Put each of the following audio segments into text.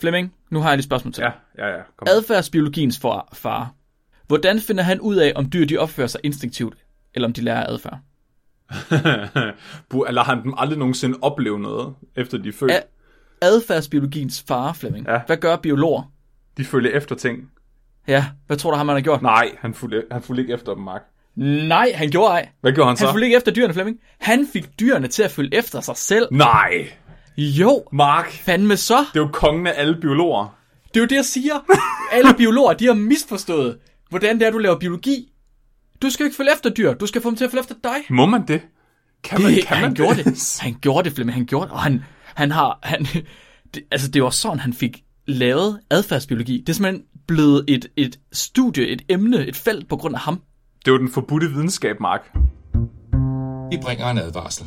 Flemming, nu har jeg lige et spørgsmål til Ja, dig. ja, ja. Kom. Adfærdsbiologiens far, far. Hvordan finder han ud af, om dyr de opfører sig instinktivt, eller om de lærer adfærd? Eller han dem aldrig nogensinde opleve noget, efter de er født. Ja. Adfærdsbiologiens far, Flemming. Ja. Hvad gør biologer? De følger efter ting. Ja, hvad tror du, han har gjort? Nej, han fulgte, han fulgte ikke efter dem, Mark. Nej, han gjorde ej. Hvad gjorde han så? Han fulgte ikke efter dyrene, Flemming. Han fik dyrene til at følge efter sig selv. Nej, Jo, Mark. fandme så. Det er jo kongen af alle biologer. Det er jo det, jeg siger. Alle biologer, de har misforstået, hvordan det er, du laver biologi. Du skal jo ikke følge efter dyr. Du skal få dem til at følge efter dig. Må man det? Kan man, Det, kan han man gjorde det. Han gjorde det, Flemming. Han gjorde det. Og han, han har... Han, det, altså, det var sådan, han fik lavet adfærdsbiologi. Det er simpelthen blevet et, et studie, et emne, et felt på grund af ham. Det er jo den forbudte videnskab, Mark. Vi bringer en advarsel.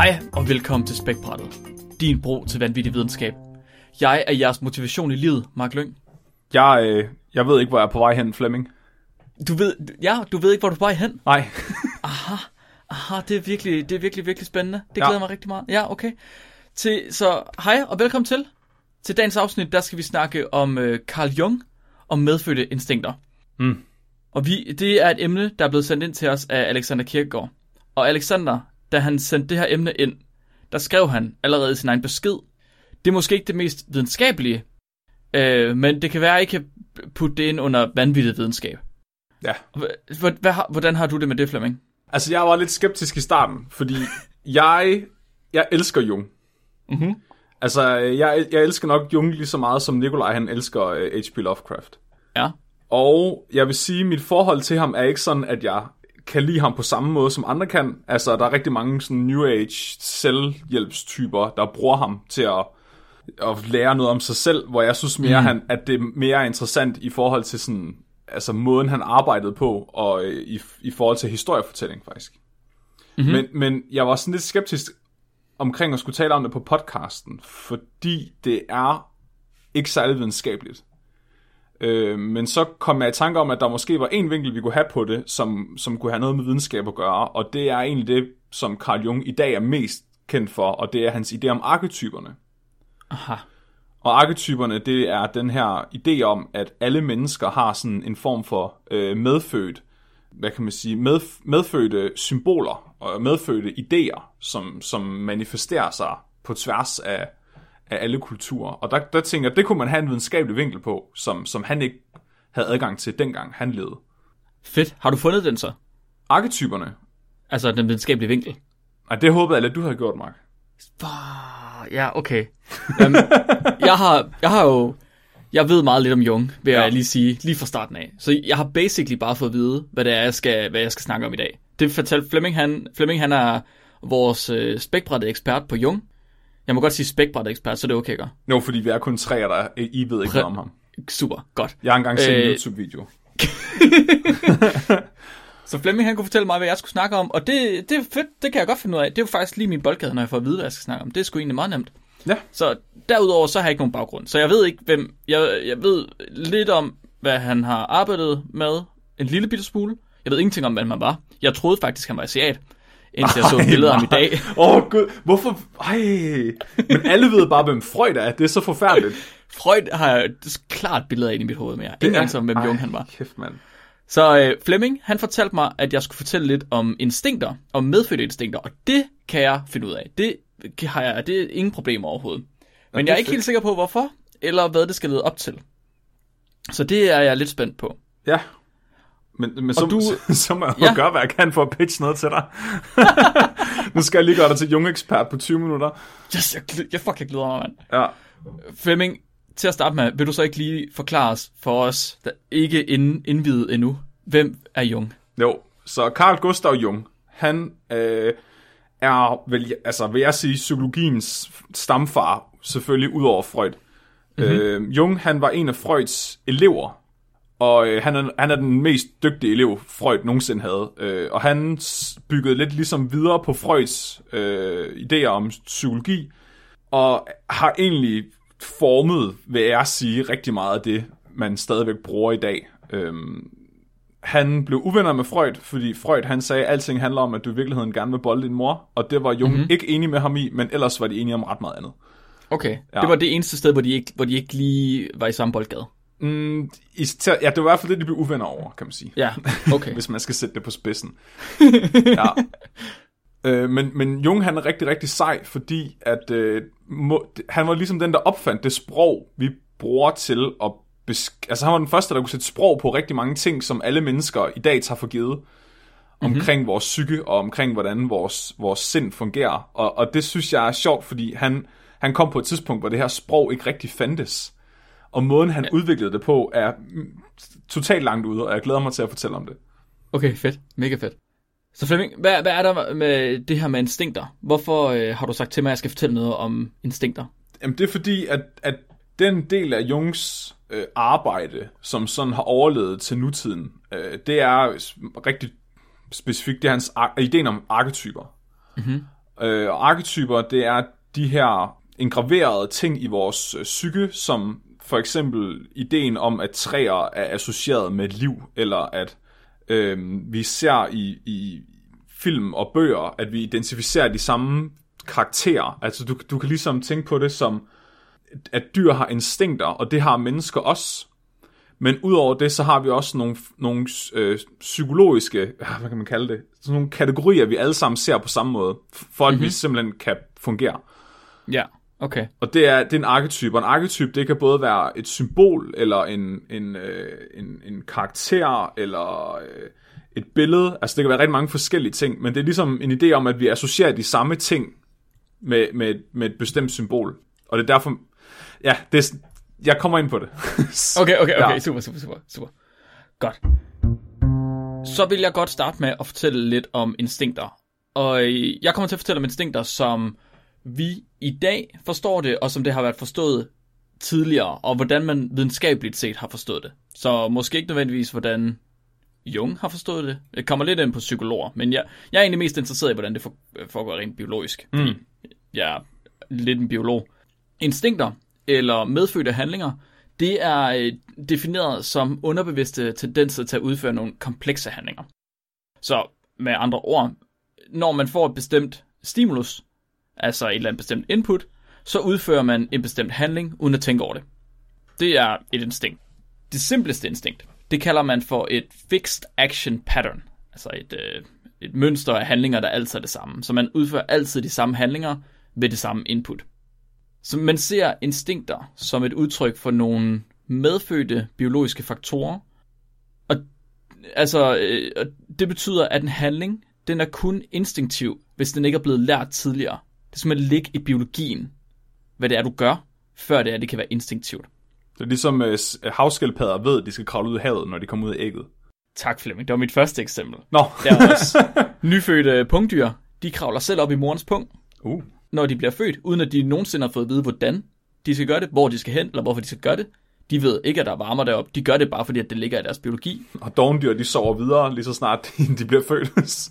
Hej og velkommen til Spækbrættet. Din bro til vanvittig videnskab. Jeg er jeres motivation i livet, Mark Lyng. Jeg, øh, jeg ved ikke, hvor jeg er på vej hen, Flemming. Du ved, ja, du ved ikke, hvor du er på vej hen. Nej. Aha, det er virkelig, det er virkelig, virkelig spændende. Det Ja. glæder mig rigtig meget. Ja, okay. Til, så hej og velkommen til. Til dagens afsnit, der skal vi snakke om øh, Carl Jung og medfødte instinkter. Mm. Og vi, det er et emne, der er blevet sendt ind til os af Alexander Kierkegaard. Og Alexander, da han sendte det her emne ind, der skrev han allerede sin egen besked. Det er måske ikke det mest videnskabelige, øh, men det kan være, at I kan putte det ind under vanvittig videnskab. Ja. Hvordan har du det med det, Flemming? Altså, jeg var lidt skeptisk i starten, fordi jeg, jeg elsker Jung. Mhm. Altså, jeg, jeg elsker nok Jung lige så meget, som Nikolaj han elsker øh, H.P. Lovecraft. Ja. Og jeg vil sige, at mit forhold til ham er ikke sådan, at jeg kan lide ham på samme måde, som andre kan. Altså, der er rigtig mange sådan New Age selvhjælpstyper, der bruger ham til at, at lære noget om sig selv, hvor jeg synes mere, mm. han, at det er mere interessant i forhold til sådan, altså måden, han arbejdede på, og øh, i, i forhold til historiefortælling, faktisk. Mm-hmm. Men, men jeg var sådan lidt skeptisk omkring at skulle tale om det på podcasten, fordi det er ikke særlig videnskabeligt. Øh, men så kom jeg i tanke om, at der måske var en vinkel, vi kunne have på det, som, som kunne have noget med videnskab at gøre, og det er egentlig det, som Carl Jung i dag er mest kendt for, og det er hans idé om arketyperne. Aha. Og arketyperne, det er den her idé om, at alle mennesker har sådan en form for øh, medfødt, hvad kan man sige, med, medfødte symboler og medfødte idéer, som, som manifesterer sig på tværs af, af alle kulturer. Og der, der tænker jeg, det kunne man have en videnskabelig vinkel på, som, som han ikke havde adgang til dengang han levede. Fedt. Har du fundet den så? Arketyperne, Altså den videnskabelige vinkel? og det håbede jeg lidt, du havde gjort, Mark. Ja, okay. Um, jeg, har, jeg har jo... Jeg ved meget lidt om Jung, vil Ja. jeg lige sige, lige fra starten af. Så jeg har basically bare fået at vide, hvad det er, jeg skal, hvad jeg skal snakke om i dag. Det fortalte Flemming, han, Flemming, han er vores øh, ekspert på Jung. Jeg må godt sige spækbrætte ekspert, så det er okay, ikke? Jo, fordi vi er kun tre, der I ved ikke Præ- noget om ham. Super, godt. Jeg har engang set en Øh, YouTube-video. Så Flemming, han kunne fortælle mig, hvad jeg skulle snakke om, og det, det er fedt, det kan jeg godt finde ud af. Det er jo faktisk lige min boldgade, når jeg får at vide, hvad jeg skal snakke om. Det er sgu egentlig meget nemt. Ja. Så derudover, så har jeg ikke nogen baggrund. Så jeg ved ikke, hvem... Jeg, jeg ved lidt om, hvad han har arbejdet med. En lille bitte smule. Jeg ved ingenting om, hvem han var. Jeg troede faktisk, han var asiat. Indtil jeg så et billede af ham i dag. Åh oh, gud, hvorfor? Ej. Men alle ved bare, hvem Freud er. Det er så forfærdeligt. Freud har jeg klart billeder af i mit hoved mere. Ingen anelse om, hvem Jung han var. kæft, mand. Så øh, Flemming, han fortalte mig, at jeg skulle fortælle lidt om instinkter, om medfødte instinkter, og det kan jeg finde ud af. Det har jeg, det er ingen problem overhovedet. Men jeg er er ikke fedt. helt sikker på, hvorfor, eller hvad det skal lede op til. Så det er jeg lidt spændt på. Ja. Men, men så, du- så, så må jeg Ja. gøre, hvad jeg kan for at pitche noget til dig. nu skal jeg lige gøre dig til Jung-ekspert på 20 minutter. Yes, jeg, jeg fuck, jeg glæder mig, mand. Ja. Flemming, til at starte med, vil du så ikke lige forklare os for os, der ikke ind, indvidet endnu, hvem er Jung? Jo, så Carl Gustav Jung, han øh, er, vel, altså vil jeg sige, psykologiens stamfar, selvfølgelig ud over Freud. Mm-hmm. Øh, Jung, han var en af Freuds elever, og øh, han, er, han er den mest dygtige elev, Freud nogensinde havde. Øh, og han byggede lidt ligesom videre på Freuds øh, idéer om psykologi, og har egentlig formet, vil jeg sige, rigtig meget af det, man stadigvæk bruger i dag. Øh, han blev uvenner med Freud, fordi Freud han sagde, at alting handler om, at du i virkeligheden gerne vil bolde din mor, og det var Jung mm-hmm. ikke enig med ham i, men ellers var de enige om ret meget andet. Okay, ja. det var det eneste sted, hvor de ikke, hvor de ikke lige var i samme boldgade. Mm, især, ja, det var i hvert fald det, de blev uvenner over, kan man sige. Ja, okay. Hvis man skal sætte det på spidsen. ja. Øh, men, men Jung han er rigtig, rigtig sej, fordi at øh, må, han var ligesom den, der opfandt det sprog, vi bruger til at besk- altså han var den første, der kunne sætte sprog på rigtig mange ting, som alle mennesker i dag tager for givet. Mm-hmm. Omkring vores psyke, og omkring hvordan vores, vores sind fungerer. Og, og det synes jeg er sjovt, fordi han, han kom på et tidspunkt, hvor det her sprog ikke rigtig fandtes. Og måden, han ja. udviklede det på, er totalt langt ude, og jeg glæder mig til at fortælle om det. Okay, fedt. Mega fedt. Så Flemming, hvad, hvad er der med det her med instinkter? Hvorfor øh, har du sagt til mig, at jeg skal fortælle noget om instinkter? Jamen, det er fordi, at, at den del af Jungs øh, arbejde, som sådan har overlevet til nutiden, øh, det er rigtig specifikt, det er hans ideen om arketyper. Mm-hmm. Øh, og arketyper, det er de her engraverede ting i vores øh, psyke, som for eksempel ideen om, at træer er associeret med liv, eller at øh, vi ser i, i film og bøger, at vi identificerer de samme karakterer. Altså du, du kan ligesom tænke på det som, at dyr har instinkter, og det har mennesker også. Men udover det, så har vi også nogle, nogle øh, psykologiske, hvad kan man kalde det, sådan nogle kategorier, vi alle sammen ser på samme måde, for at mm-hmm. vi simpelthen kan fungere. Ja. Okay. Og det er, det er en arketype, og en arketype, det kan både være et symbol, eller en, en, øh, en, en karakter, eller øh, et billede. Altså det kan være rigtig mange forskellige ting, men det er ligesom en idé om, at vi associerer de samme ting med, med, med et bestemt symbol. Og det er derfor, ja, det er, jeg kommer ind på det. okay, okay, okay, ja. super, super, super, super. Godt. Så vil jeg godt starte med at fortælle lidt om instinkter. Og øh, jeg kommer til at fortælle om instinkter, som vi i dag forstår det, og som det har været forstået tidligere, og hvordan man videnskabeligt set har forstået det. Så måske ikke nødvendigvis, hvordan Jung har forstået det. Jeg kommer lidt ind på psykologer, men jeg, jeg er egentlig mest interesseret i, hvordan det foregår rent biologisk. Mm. Jeg er lidt en biolog. Instinkter, eller medfødte handlinger, det er øh, defineret som underbevidste tendenser til at udføre nogle komplekse handlinger. Så med andre ord, når man får et bestemt stimulus, altså et eller andet bestemt input, så udfører man en bestemt handling, uden at tænke over det. Det er et instinkt. Det simpleste instinkt, det kalder man for et fixed action pattern, altså et, øh, et mønster af handlinger, der altid er det samme. Så man udfører altid de samme handlinger ved det samme input. Så man ser instinkter som et udtryk for nogle medfødte biologiske faktorer, og altså, øh, det betyder, at en handling, den er kun instinktiv, hvis den ikke er blevet lært tidligere. Det er simpelthen ligge i biologien, hvad det er, du gør, før det er, det kan være instinktivt. Det er ligesom uh, havskildpadder ved, at de skal kravle ud af havet, når de kommer ud af ægget. Tak, Flemming. Det var mit første eksempel. Nå. Der er også nyfødte pungdyr. De kravler selv op i morens pung, uh. når de bliver født, uden at de nogensinde har fået at vide, hvordan de skal gøre det, hvor de skal hen, eller hvorfor de skal gøre det. De ved ikke, at der er varmer deroppe. De gør det bare, fordi at det ligger i deres biologi. Og dogndyr, de sover videre, lige så snart de bliver født.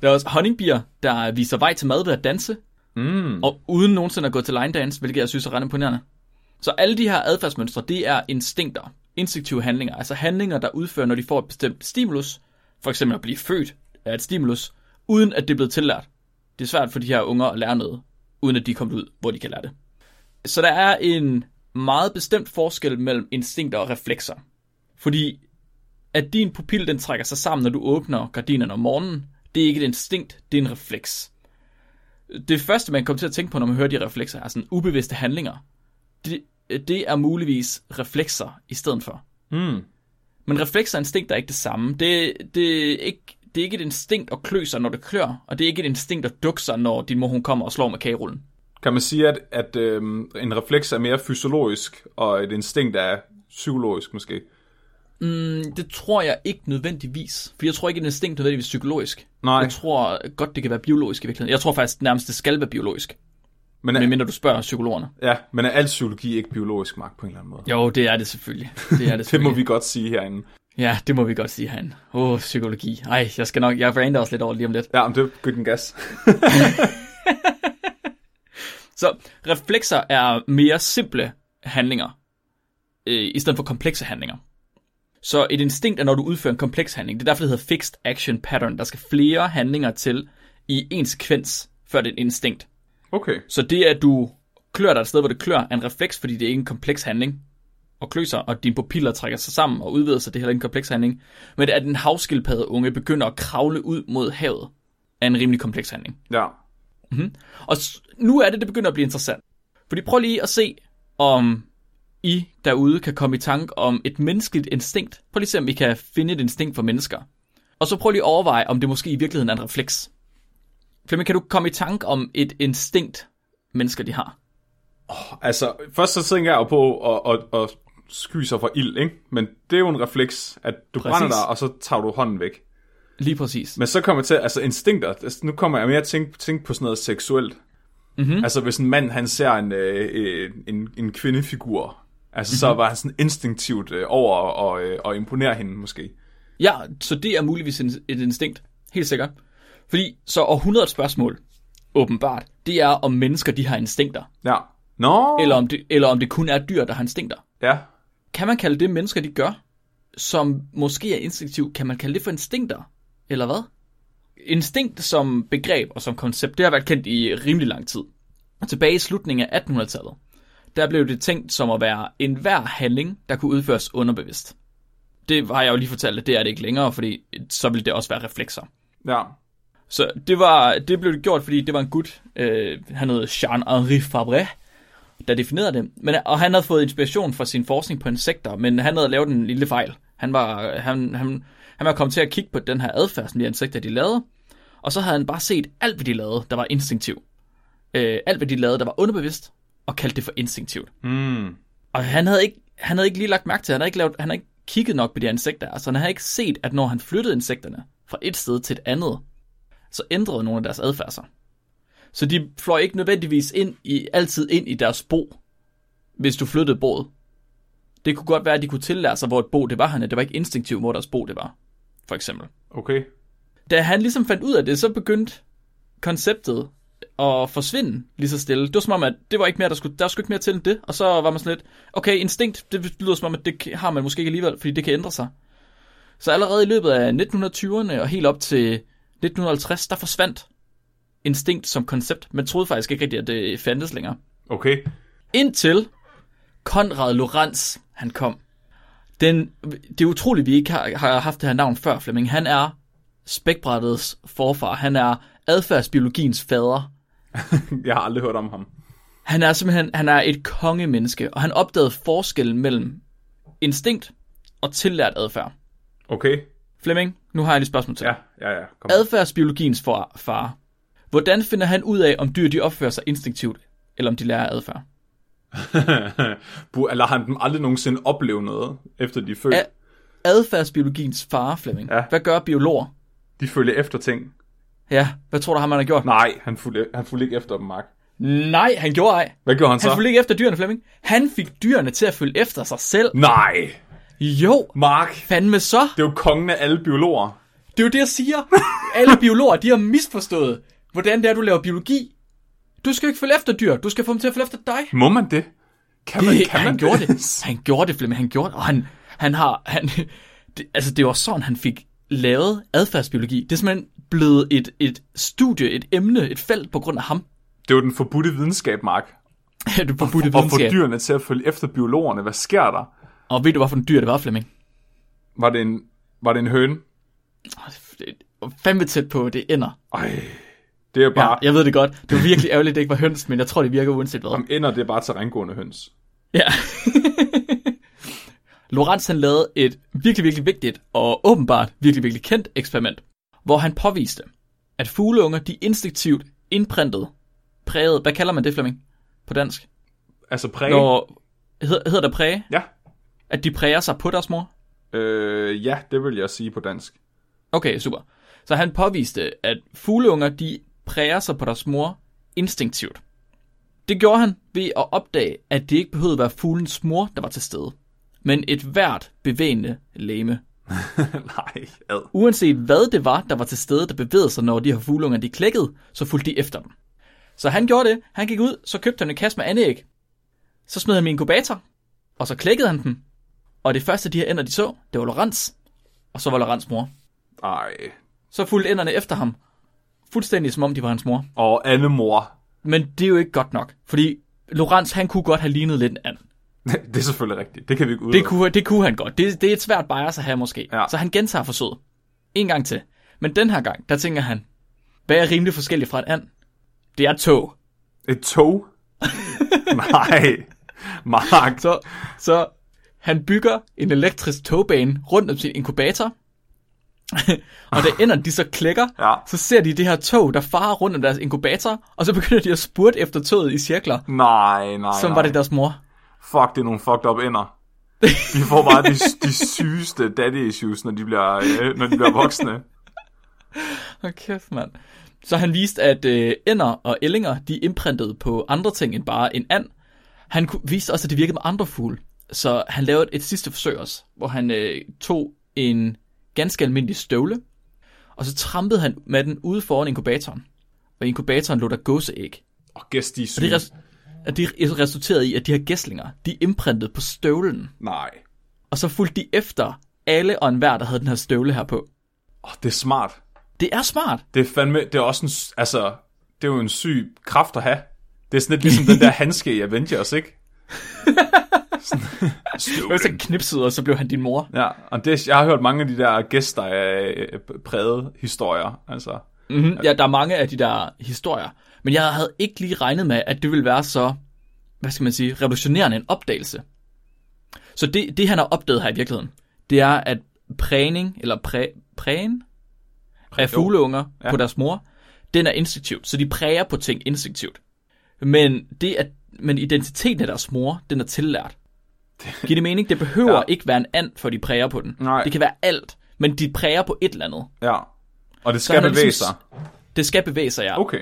Der er også honningbier, der viser vej til mad ved at danse, mm. og uden nogensinde at gå til line dance, hvilket jeg synes er ret imponerende. Så alle de her adfærdsmønstre, det er instinkter, instinktive handlinger, altså handlinger, der udfører, når de får et bestemt stimulus, for eksempel at blive født af et stimulus, uden at det er blevet tillært. Det er svært for de her unger at lære noget, uden at de er kommet ud, hvor de kan lære det. Så der er en meget bestemt forskel mellem instinkter og reflekser. Fordi at din pupil den trækker sig sammen, når du åbner gardinerne om morgenen, det er ikke et instinkt, det er en refleks. Det første, man kommer til at tænke på, når man hører de reflekser, er sådan ubevidste handlinger. Det, det er muligvis reflekser i stedet for. Mm. Men reflekser og instinkt er ikke det samme. Det, det, er ikke, det er ikke et instinkt at klø sig, når det klør, og det er ikke et instinkt at dukke sig, når din mor hun kommer og slår med kagerullen. Kan man sige, at, at øh, en refleks er mere fysiologisk, og et instinkt er psykologisk måske? Mm, det tror jeg ikke nødvendigvis. For jeg tror ikke, at instinkt er nødvendigvis psykologisk. Nej. Jeg tror godt, det kan være biologisk i virkeligheden. Jeg tror faktisk nærmest, det skal være biologisk. Men er, medmindre du spørger psykologerne. ja, men er al psykologi ikke biologisk, Mark, på en eller anden måde? Jo, det er det selvfølgelig. Det er det Det må selvfølgelig. vi godt sige herinde. Ja, det må vi godt sige herinde. Åh, oh, psykologi. Ej, jeg skal nok, jeg brander også lidt over lige om lidt. Ja, men det er good gas. Så reflekser er mere simple handlinger, øh, i stedet for komplekse handlinger. Så et instinkt er, når du udfører en kompleks handling. Det er derfor, det hedder fixed action pattern. Der skal flere handlinger til i en sekvens, før det er et instinkt. Okay. Så det, at du klør dig et sted, hvor det klør, er en refleks, fordi det er ikke en kompleks handling og kløser, og dine pupiller trækker sig sammen og udvider sig, det er heller ikke en kompleks handling. Men det er, at en havskildpadde unge begynder at kravle ud mod havet, er en rimelig kompleks handling. Ja. Og s- nu er det, det begynder at blive interessant. Fordi prøv lige at se, om I derude kan komme i tanke om et menneskeligt instinkt. Prøv lige at se, om I kan finde et instinkt for mennesker. Og så prøv lige at overveje, om det måske i virkeligheden er en refleks. Flemming, kan du komme i tanke om et instinkt, mennesker de har? Altså, først så tænker jeg jo på at, at, at sky sig for ild, ikke? Men det er jo en refleks, at du Præcis. brænder dig, og så tager du hånden væk. Lige præcis. Men så kommer jeg til, altså instinkter, altså, nu kommer jeg mere at tænke, tænke på sådan noget seksuelt. Mm-hmm. Altså hvis en mand, han ser en, øh, en, en kvindefigur, altså mm-hmm. så var han sådan instinktivt øh, over og, øh, og imponere hende måske. Ja, så det er muligvis et instinkt. Helt sikkert. Fordi så århundredet spørgsmål, åbenbart, det er om mennesker, de har instinkter. Ja. Nå. Eller om det, eller om det kun er dyr, der har instinkter. Ja. Kan man kalde det, mennesker de gør, som måske er instinktiv, kan man kalde det for instinkter? Eller hvad? Instinkt som begreb og som koncept, det har været kendt i rimelig lang tid. Og tilbage i slutningen af 1800-tallet, der blev det tænkt som at være enhver handling, der kunne udføres underbevidst. Det har jeg jo lige fortalt, at det er det ikke længere, fordi så vil det også være reflekser. Ja. Så det, var, det blev det gjort, fordi det var en gut, øh, han hed Jean-Henri Fabre, der definerede det. Men, og han havde fået inspiration fra sin forskning på insekter, men han havde lavet en lille fejl. Han var, han, han, han var kommet til at kigge på den her adfærd, som de insekter, de lavede, og så havde han bare set alt, hvad de lavede, der var instinktiv. Øh, alt, hvad de lavede, der var underbevidst, og kaldte det for instinktivt. Mm. Og han havde ikke, han havde ikke lige lagt mærke til, han havde ikke, lavet, han havde ikke kigget nok på de insekter. Altså han havde ikke set, at når han flyttede insekterne fra et sted til et andet, så ændrede nogle af deres adfærd sig. Så de fløj ikke nødvendigvis ind i, altid ind i deres bo, hvis du flyttede boet. Det kunne godt være, at de kunne tillære sig, hvor et bo det var henne. Det var ikke instinktivt, hvor deres bo det var, for eksempel. Okay. Da han ligesom fandt ud af det, så begyndte konceptet at forsvinde lige så stille. Det var som om, at det var ikke mere, der skulle, der skulle ikke mere til end det. Og så var man sådan lidt, okay, instinkt, det lyder som om, at det har man måske ikke alligevel, fordi det kan ændre sig. Så allerede i løbet af 1920'erne og helt op til 1950, der forsvandt instinkt som koncept. Man troede faktisk ikke rigtigt, at det fandtes længere. Okay. Indtil Konrad Lorenz, han kom. Den, det er utroligt, vi ikke har, har haft det her navn før, Flemming. Han er spækbrættets forfar. Han er adfærdsbiologiens fader. Jeg har aldrig hørt om ham. Han er simpelthen han er et kongemenneske, og han opdagede forskellen mellem instinkt og tillært adfærd. Okay. Flemming, nu har jeg et spørgsmål til Ja, dig. ja, ja. Kom. Adfærdsbiologiens for, far. Hvordan finder han ud af, om dyr de opfører sig instinktivt, eller om de lærer adfærd? Eller har han dem aldrig nogensinde opleve noget, efter de er født? Adfærdsbiologiens far, Flemming. Ja. Hvad gør biologer? De følger efter ting. Ja, hvad tror du, han har gjort? Nej, han fulgte, han fulgte ikke efter dem, Mark. Nej, han gjorde ej. Hvad gjorde han så? Han fulgte ikke efter dyrene, Flemming. Han fik dyrene til at følge efter sig selv. Nej! Jo, Mark, fandme så. det er jo kongen af alle biologer. Det er jo det, jeg siger. Alle biologer, de har misforstået, hvordan det er, du laver biologi. Du skal jo ikke følge efter dyr. Du skal få dem til at følge efter dig. Må man det? Kan man, Det, kan han man gjorde det. Han gjorde det, Flemming. Han gjorde det. Og han, han har... Han, det, altså, det var sådan, han fik lavet adfærdsbiologi. Det er simpelthen blevet et, et studie, et emne, et felt på grund af ham. Det jo den forbudte videnskab, Mark. du forbudte Og få videnskab. dyrene til at følge efter biologerne. Hvad sker der? Og ved du, hvad for en dyr det var, Flemming? Var det en, var det en høne? Var fandme tæt på, det ender. Ej, det er bare... Ja, jeg ved det godt. Det var virkelig ærgerligt, det ikke var høns, men jeg tror, det virker uanset hvad. Om ender, det er bare terrængående høns. Ja. Lorenz han lavede et virkelig, virkelig vigtigt og åbenbart virkelig, virkelig kendt eksperiment, hvor han påviste, at fugleunger, de instinktivt indprintet, præget, hvad kalder man det, Flemming, på dansk? Altså præge? Når, hedder, hedder det præge? Ja. At de præger sig på deres mor? Øh, ja, det vil jeg sige på dansk. Okay, super. Så han påviste, at fugleunger, de præger sig på deres mor instinktivt. Det gjorde han ved at opdage, at det ikke behøvede at være fuglens mor, der var til stede, men et hvert bevægende læme. Nej, ad. Uanset hvad det var, der var til stede, der bevægede sig, når de her fuglunger de klækkede, så fulgte de efter dem. Så han gjorde det. Han gik ud, så købte han en kasse med anæg. Så smed han i inkubator, og så klækkede han dem. Og det første, de her ender, de så, det var Lorenz. Og så var Lorenz mor. Ej. Så fulgte enderne efter ham. Fuldstændig som om de var hans mor. Og Anne mor. Men det er jo ikke godt nok, fordi Lorenz, han kunne godt have lignet lidt en and. det er selvfølgelig rigtigt. Det kan vi ikke ud. Det kunne, det kunne han godt. Det, det er et svært bias at have måske. Ja. Så han gentager forsøget. En gang til. Men den her gang, der tænker han, hvad er rimelig forskelligt fra en and? Det er tog. Et tog? Nej. Mark. Så, så han bygger en elektrisk togbane rundt om sin inkubator. og da ender de så klikker, Ja. så ser de det her tog, der farer rundt om deres inkubator, og så begynder de at spurte efter toget i cirkler, Nej, nej, som nej. var det deres mor. Fuck, det er nogle fucked up ender. De får bare de, de sygeste daddy issues, når de bliver, øh, når de bliver voksne. Hold kæft, mand. Så han viste, at øh, ender og ællinger, de imprintede på andre ting end bare en and. Han viste også, at det virkede med andre fugle. Så han lavede et sidste forsøg også, hvor han øh, tog en ganske almindelig støvle, og så trampede han med den ude foran inkubatoren. Og i inkubatoren lå der gåseæg. Og gæst, er Og det, res- og det resulterede i, at de her gæslinger, de imprintede på støvlen. Nej. Og så fulgte de efter alle og enhver, der havde den her støvle her på. Åh, det er smart. Det er smart. Det er fandme, det er også en, altså, det er jo en syg kraft at have. Det er sådan lidt ligesom den der handske i Avengers, ikke? Og så knipsede, og så blev han din mor. Ja, og det, jeg har hørt mange af de der gæster af præget historier, altså. Mm-hmm. Ja, der er mange af de der historier. Men jeg havde ikke lige regnet med, at det ville være så, hvad skal man sige, revolutionerende en opdagelse. Så det, det han har opdaget her i virkeligheden, det er, at prægning, eller præ, prægen af fugleunger Ja. ja. på deres mor, den er instinktivt. Så de præger på ting instinktivt. Men, det at, men identiteten af deres mor, den er tillært. Giver det mening? Det behøver Ja. ikke være en and, for de præger på den. Nej. Det kan være alt, men de præger på et eller andet. Ja. Og det skal bevæge ligesom- sig. Det skal bevæge sig, ja. Okay.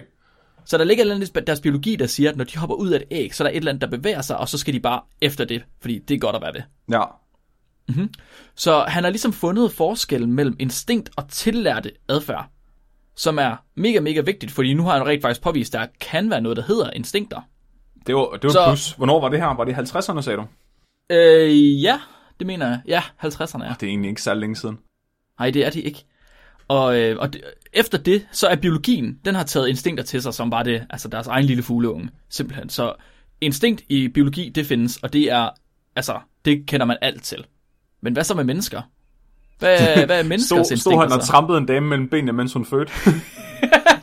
Så der ligger et eller andet deres biologi, der siger, at når de hopper ud af et æg, så er der et eller andet, der bevæger sig, og så skal de bare efter det, fordi det er godt at være ved. Ja. Så han har ligesom fundet forskellen mellem instinkt og tillærte adfærd, som er mega, mega vigtigt, fordi nu har han rent faktisk påvist, at der kan være noget, der hedder instinkter. Det var, det var Så- plus. Hvornår var det her? Var det i 50'erne, sagde du? Øh, ja, det mener jeg. Ja, 50'erne er. Det er egentlig ikke så længe siden. Nej, det er de ikke. Og, øh, og det, efter det, så er biologien, den har taget instinkter til sig, som var det, altså deres egen lille fugleunge, simpelthen. Så instinkt i biologi, det findes, og det er, altså, det kender man alt til. Men hvad så med mennesker? Hvad, hvad er menneskers Stod, stod han og så? trampede en dame mellem benene, mens hun fødte.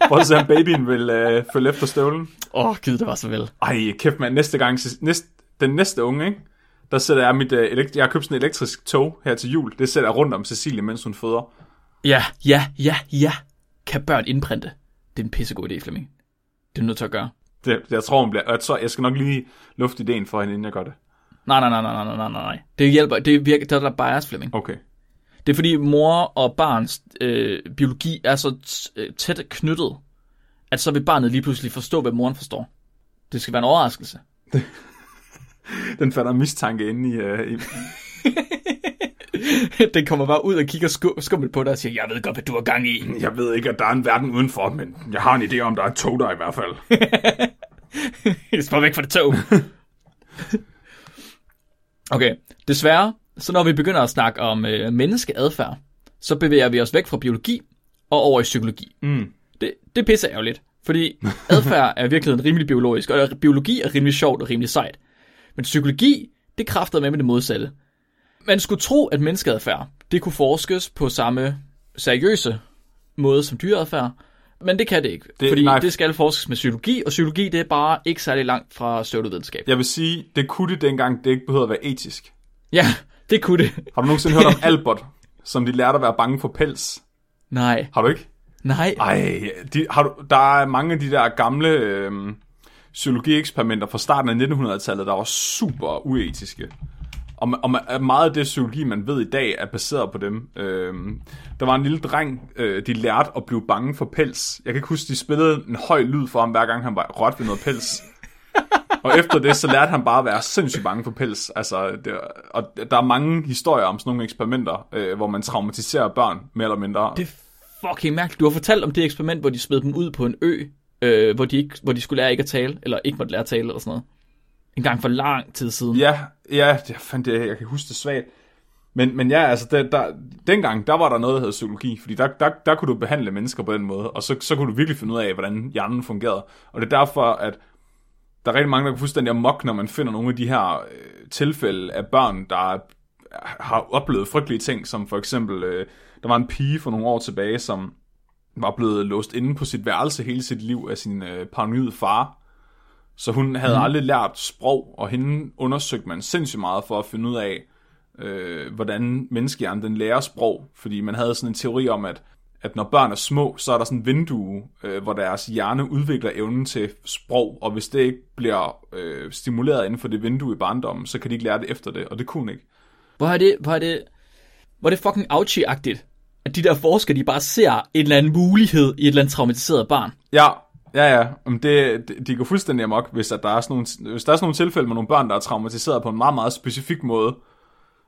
For at se, om babyen vil øh, følge efter støvlen. Åh, oh, gud, det var så vel. Ej, kæft mand, næste gang, næste, den næste unge, ikke? Der sætter jeg mit, øh, elekt- jeg har købt sådan et elektrisk tog her til jul. Det sætter jeg rundt om Cecilie, mens hun føder. Ja, ja, ja, ja. Kan børn indprinte? Det er en pissegod idé, Flemming. Det er nødt til at gøre. Det, jeg tror, hun bliver, jeg, tror, jeg skal nok lige lufte ideen for hende, inden jeg gør det. Nej, nej, nej, nej, nej, nej, nej. Det hjælper, det virker, der er der bias, Flemming. Okay. Det er fordi mor og barns øh, biologi er så øh, tæt knyttet, at så vil barnet lige pludselig forstå, hvad moren forstår. Det skal være en overraskelse. Den fatter mistanke inde i... Øh, i Den kommer bare ud og kigger sku- skummelt på dig og siger, jeg ved godt, hvad du har gang i. jeg ved ikke, at der er en verden udenfor, men jeg har en idé om, der er et tog der i hvert fald. Spar væk fra det tog. okay, desværre, så når vi begynder at snakke om øh, menneskeadfærd, så bevæger vi os væk fra biologi og over i psykologi. Mm. Det, det er pisse ærgerligt, fordi adfærd er virkelig rimelig biologisk, og biologi er rimelig sjovt og rimelig sejt. Men psykologi, det kræfter med med det modsatte. Man skulle tro, at menneskeadfærd, det kunne forskes på samme seriøse måde som dyreadfærd, men det kan det ikke, Det- fordi nej. det skal forskes med psykologi, og psykologi det er bare ikke særlig langt fra pseudovidenskab. Jeg vil sige, det kunne det dengang, det ikke behøvede at være etisk. Ja, det kunne det. Har du nogensinde hørt om Albert, som de lærte at være bange for pels? Nej, Har du ikke? nej. Ej, de, har du, der er mange af de der gamle øh, psykologieksperimenter fra starten af 1900-tallet, der var super uetiske. Og, og meget af det psykologi, man ved i dag, er baseret på dem. Øhm, der var en lille dreng, øh, de lærte at blive bange for pels. Jeg kan ikke huske, de spillede en høj lyd for ham, hver gang han var rørt ved noget pels. Og efter det, så lærte han bare at være sindssygt bange for pels. Altså, det, og der er mange historier om sådan nogle eksperimenter, øh, hvor man traumatiserer børn, mere eller mindre. Det er fucking mærkeligt. Du har fortalt om det eksperiment, hvor de smed dem ud på en ø, øh, hvor, de ikke, hvor de skulle lære ikke at tale, eller ikke måtte lære at tale, eller sådan noget. En gang for lang tid siden. Ja, ja, det, fandt det, jeg kan huske det svagt. Men, men ja, altså, der, der, dengang, der var der noget, der hed psykologi, fordi der, der, der kunne du behandle mennesker på den måde, og så, så kunne du virkelig finde ud af, hvordan hjernen fungerede. Og det er derfor, at der er rigtig mange, der kan fuldstændig amok, når man finder nogle af de her øh, tilfælde af børn, der har oplevet frygtelige ting, som for eksempel, øh, der var en pige for nogle år tilbage, som var blevet låst inde på sit værelse hele sit liv af sin øh, paranoide far. Så hun havde mm. aldrig lært sprog, og hende undersøgte man sindssygt meget for at finde ud af, øh, hvordan menneskehjernen den lærer sprog. Fordi man havde sådan en teori om, at, at når børn er små, så er der sådan en vindue, øh, hvor deres hjerne udvikler evnen til sprog, og hvis det ikke bliver øh, stimuleret inden for det vindue i barndommen, så kan de ikke lære det efter det, og det kunne ikke. Hvor er det, hvor er det, hvor er det fucking ouchie-agtigt, at de der forskere, de bare ser en eller anden mulighed i et eller andet traumatiseret barn. Ja, ja, ja. Det, det, de går fuldstændig amok, hvis, at der er sådan nogle, hvis der er sådan nogle tilfælde med nogle børn, der er traumatiseret på en meget, meget specifik måde,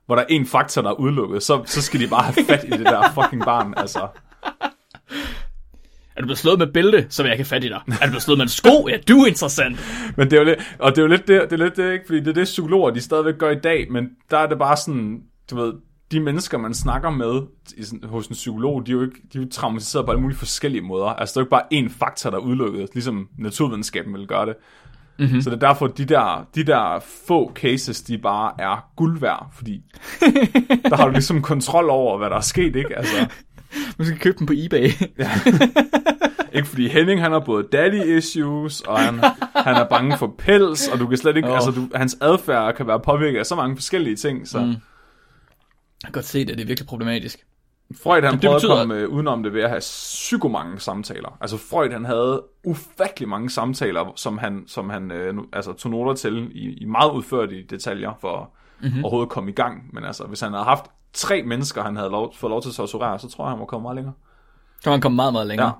hvor der er en faktor, der er udelukket, så, så skal de bare have fat i det der fucking barn, altså. Er du blevet slået med bælte, så vil jeg have fat i dig. Er du blevet slået med en sko? Ja, du er interessant. Men det er jo lidt, og det er jo lidt det, det, er lidt det ikke? Fordi det er det, psykologer de stadigvæk gør i dag, men der er det bare sådan, du ved, de mennesker, man snakker med i, sådan, hos en psykolog, de er jo ikke de er jo traumatiseret på alle mulige forskellige måder. Altså, der er jo ikke bare én faktor, der er udelukket, ligesom naturvidenskaben vil gøre det. Mm-hmm. Så det er derfor, de der, de der få cases, de bare er guld værd, fordi der har du ligesom kontrol over, hvad der er sket, ikke? Altså, Man skal købe dem på eBay. ja. ikke fordi Henning, han har både daddy issues, og han, han er bange for pels, og du kan slet ikke, oh. altså du, hans adfærd kan være påvirket af så mange forskellige ting, så... Mm. Jeg kan godt se det, det er virkelig problematisk. Freud han det prøvede betyder... at komme øh, udenom det ved at have psyko mange samtaler. Altså Freud han havde ufattelig mange samtaler, som han, som han øh, altså, tog noter til i, i meget udførlige detaljer for mm-hmm. overhovedet at komme i gang. Men altså, hvis han havde haft tre mennesker, han havde lov, fået lov til at torturere, så tror jeg, han var kommet meget længere. Så han kom meget, meget længere. Ja.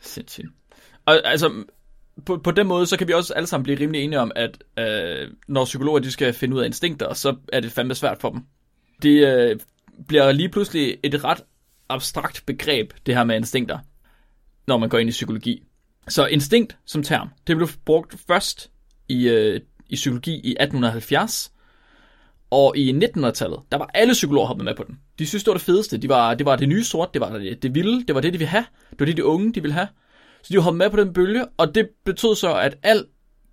Sindssygt. Og altså, på, på den måde, så kan vi også alle sammen blive rimelig enige om, at øh, når psykologer de skal finde ud af instinkter, så er det fandme svært for dem. Det øh, bliver lige pludselig et ret abstrakt begreb, det her med instinkter, når man går ind i psykologi. Så instinkt som term, det blev brugt først i, øh, i psykologi i 1870, og i 1900-tallet, der var alle psykologer hoppet med på den. De synes, det var det fedeste. De var, det var det nye sort, det var det, det vilde, det var det, de ville have. Det var det, de unge, de ville have. Så de hoppede med på den bølge, og det betød så, at al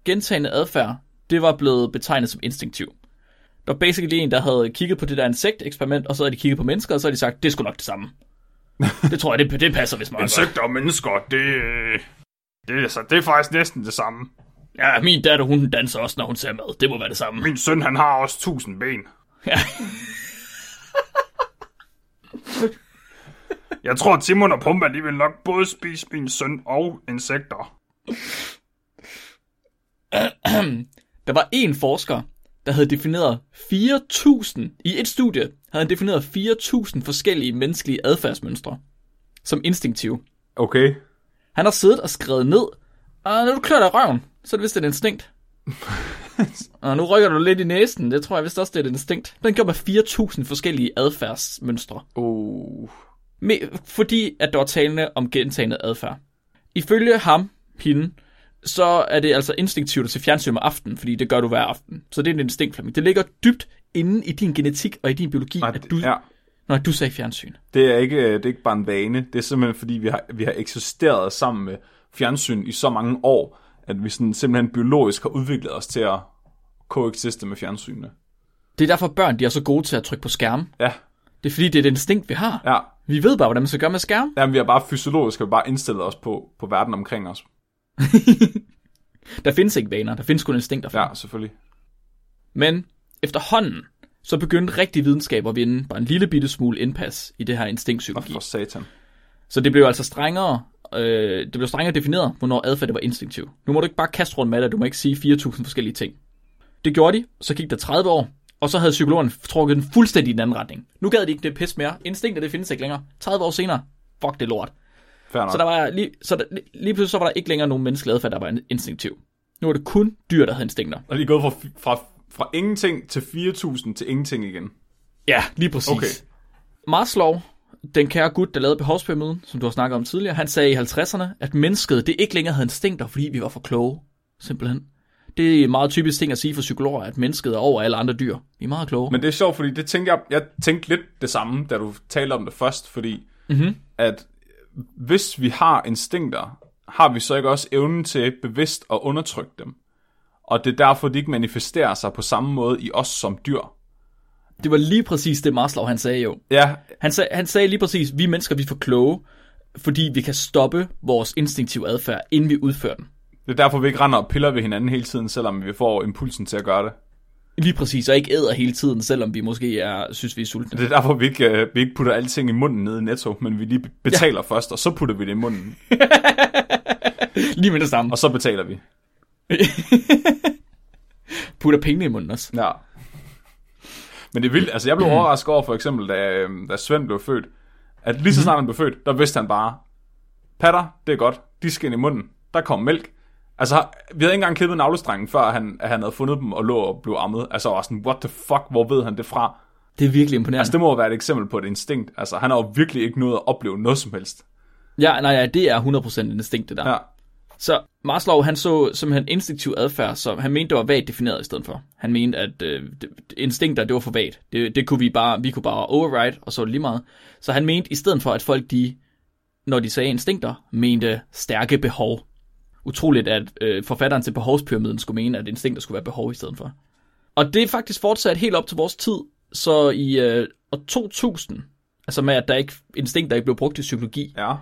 gentagende adfærd, det var blevet betegnet som instinktiv. Der var basically en, der havde kigget på det der insekt-eksperiment, og så havde de kigget på mennesker, og så havde de sagt, det skulle nok det samme. det tror jeg, det, det passer hvis meget Insekter og mennesker, det, det, er, så, det er faktisk næsten det samme. Ja, min datter, hun danser også, når hun ser mad. Det må være det samme. Min søn, han har også tusind ben. Ja. jeg tror, Timon og Pumba, de vil nok både spise min søn og insekter. Der var en forsker, der havde defineret 4.000, i et studie havde han defineret 4.000 forskellige menneskelige adfærdsmønstre som instinktive. Okay. Han har siddet og skrevet ned, og når du klør dig røven, så er det vist et instinkt. og nu rykker du lidt i næsen, det tror jeg vist også, det er et instinkt. Den gør med 4.000 forskellige adfærdsmønstre. Uh. Med, fordi at der var talende om gentagende adfærd. Ifølge ham, hende, så er det altså instinktivt at se fjernsyn om aftenen, fordi det gør du hver aften. Så det er en instinkt, Flemming. Det ligger dybt inde i din genetik og i din biologi, at, at du, ja. når du ser fjernsyn. Det er, ikke, det er ikke bare en vane. Det er simpelthen, fordi vi har, vi har eksisteret sammen med fjernsyn i så mange år, at vi sådan simpelthen biologisk har udviklet os til at koexiste med fjernsynet. Det er derfor børn, de er så gode til at trykke på skærm. Ja. Det er fordi, det er et instinkt, vi har. Ja. Vi ved bare, hvordan man skal gøre med skærm. Jamen, vi har bare fysiologisk vi bare indstillet os på, på verden omkring os. der findes ikke vaner, der findes kun instinkter. Ja, selvfølgelig. Men efterhånden, så begyndte rigtig videnskab at vinde bare en lille bitte smule indpas i det her instinkpsykologi. For satan. Så det blev altså strengere, øh, det blev strengere defineret, hvornår adfærd var instinktiv. Nu må du ikke bare kaste rundt med det, du må ikke sige 4.000 forskellige ting. Det gjorde de, så gik der 30 år, og så havde psykologerne trukket den fuldstændig i den anden retning. Nu gad de ikke det pis mere. Instinkter, det findes ikke længere. 30 år senere, fuck det lort. Så, der var lige, så der, lige pludselig så var der ikke længere nogen menneskelig adfærd, der var instinktiv. Nu er det kun dyr, der havde instinkter. Og de er gået fra, fra, fra ingenting til 4.000 til ingenting igen. Ja, lige præcis. Okay. Maslow, den kære gut, der lavede behovspyramiden, som du har snakket om tidligere, han sagde i 50'erne, at mennesket det ikke længere havde instinkter, fordi vi var for kloge. Simpelthen. Det er meget typisk ting at sige for psykologer, at mennesket er over alle andre dyr. Vi er meget kloge. Men det er sjovt, fordi det tænkte jeg, jeg tænkte lidt det samme, da du talte om det først, fordi mm-hmm. at hvis vi har instinkter, har vi så ikke også evnen til bevidst at undertrykke dem. Og det er derfor, de ikke manifesterer sig på samme måde i os som dyr. Det var lige præcis det, Maslow han sagde jo. Ja, Han, sag, han sagde lige præcis, vi mennesker vi er for kloge, fordi vi kan stoppe vores instinktive adfærd, inden vi udfører den. det er derfor, vi ikke render og piller ved hinanden hele tiden, selvom vi får impulsen til at gøre det. Lige præcis, og ikke æder hele tiden, selvom vi måske er, synes, vi er sultne. Det er derfor, vi ikke, øh, vi ikke putter alting i munden nede i Netto, men vi lige betaler ja. først, og så putter vi det i munden, Lige med det samme. og så betaler vi. Putter pengene i munden også. Ja. Men det er vildt. Altså, jeg blev overrasket over, for eksempel, da, øhm, da Svend blev født, at lige så snart han blev født, der vidste han bare, patter, det er godt, de skal ind i munden, der kom mælk. Altså, vi havde ikke engang klippet navlestrengen, før han, han havde fundet dem og lå og blev ammet. Altså, var sådan, what the fuck, hvor ved han det fra? Det er virkelig imponerende. Altså, det må jo være et eksempel på et instinkt. Altså, han har jo virkelig ikke noget at opleve noget som helst. Ja, nej, ja, det er 100% instinkt, det der. Ja, Så Maslow, han så simpelthen instinktiv adfærd, som han mente, det var vagt defineret i stedet for. Han mente, at øh, instinkter, det var for vagt. Det, det kunne vi bare, vi kunne bare override, og så lige meget. Så han mente, i stedet for, at folk, de, når de sagde instinkter, mente stærke behov. Utroligt, at øh, forfatteren til behovspyramiden skulle mene, at instinkter skulle være behov i stedet for. Og det er faktisk fortsat helt op til vores tid. Så i øh, år 2000, altså med, at der ikke, instinkter ikke blev brugt i psykologi, ja.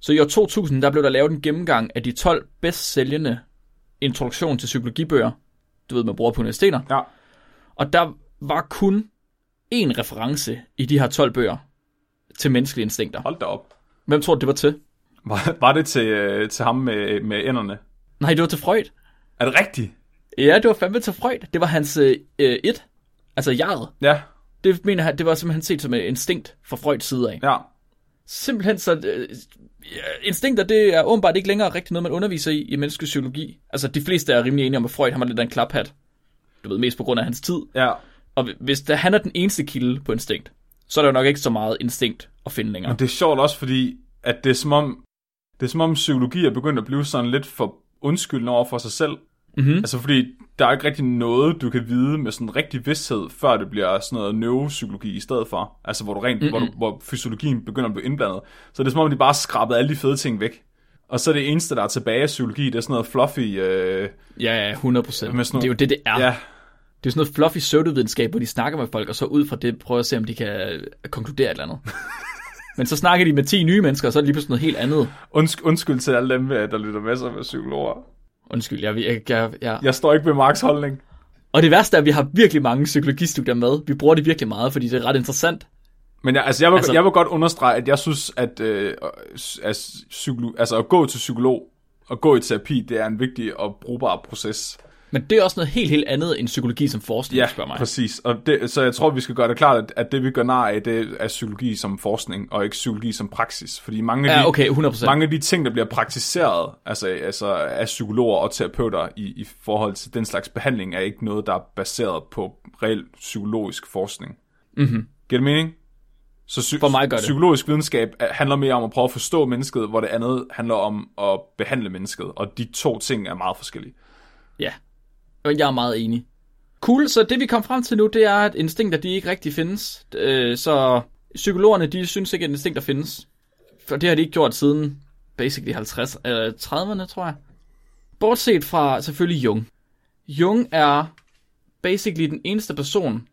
så i år 2000, der blev der lavet en gennemgang af de 12 bedst sælgende introduktion til psykologibøger, du ved, man bruger på universiteter. Ja. Og der var kun én reference i de her 12 bøger til menneskelige instinkter. Hold da op. Hvem tror du, det var til? Var, var det til, øh, til ham med, med enderne? Nej, det var til Freud. Er det rigtigt? Ja, det var fandme til Freud. Det var hans øh, øh, et, altså jeget. Ja, Det mener han, det var simpelthen set som et instinkt fra Freuds side af. ja. Simpelthen så... Øh, instinkter, det er åbenbart ikke længere rigtig noget, man underviser i i menneskelig psykologi. Altså, de fleste er rimelig enige om, at Freud han var lidt af en klaphat. Du ved, mest på grund af hans tid. Ja, Og hvis der, han er den eneste kilde på instinkt, så er der jo nok ikke så meget instinkt at finde længere. Men det er sjovt også, fordi at det er som om, det er som om psykologi er begyndt at blive sådan lidt for undskyldende over for sig selv. Mm-hmm. Altså fordi, der er ikke rigtig noget, du kan vide med sådan rigtig vidsthed, før det bliver sådan noget neuropsykologi i stedet for. Altså hvor, du rent, hvor, du, hvor fysiologien begynder at blive indblandet. Så det er som om, de bare skrabet alle de fede ting væk. Og så er det eneste, der er tilbage af psykologi, det er sådan noget fluffy... Øh, Ja, ja, 100 procent. Med sådan Det er jo det, det er. ja, Det er sådan noget fluffy pseudovidenskab, hvor de snakker med folk, og så ud fra det prøver at se, om de kan konkludere et eller andet. Men så snakker de med 10 nye mennesker, og så er det lige pludselig noget helt andet. undskyld, undskyld til alle dem, der lytter med sig med psykologer. Undskyld, jeg, jeg, jeg, jeg. Jeg står ikke ved Marks holdning. Og det værste er, at vi har virkelig mange psykologistudier med. Vi bruger det virkelig meget, fordi det er ret interessant. Men jeg, altså, jeg, vil, altså, jeg vil godt understrege, at jeg synes, at, øh, at, psykolo, altså, at gå til psykolog og gå i terapi, det er en vigtig og brugbar proces. Men det er også noget helt, helt andet end psykologi som forskning, Ja, spørger mig. præcis. Og det, så jeg tror, vi skal gøre det klart, at, at det vi gør nar af, det er psykologi som forskning, og ikke psykologi som praksis. Fordi mange af, Ja, de, okay, 100%. mange af de ting, der bliver praktiseret altså, altså af psykologer og terapeuter i, i forhold til den slags behandling, er ikke noget, der er baseret på reel psykologisk forskning. Mhm. Giver det mening? Så psy- For mig gør det. psykologisk videnskab er- handler mere om at prøve at forstå mennesket, hvor det andet handler om at behandle mennesket. Og de to ting er meget forskellige. Ja, jeg er meget enig. Cool, så det vi kom frem til nu, det er, at instinkter, de ikke rigtig findes. Øh, Så psykologerne, de synes ikke, at instinkter findes. For det har de ikke gjort siden basically 50, eller 30'erne, tror jeg. Bortset fra selvfølgelig Jung. Jung er basically den eneste person,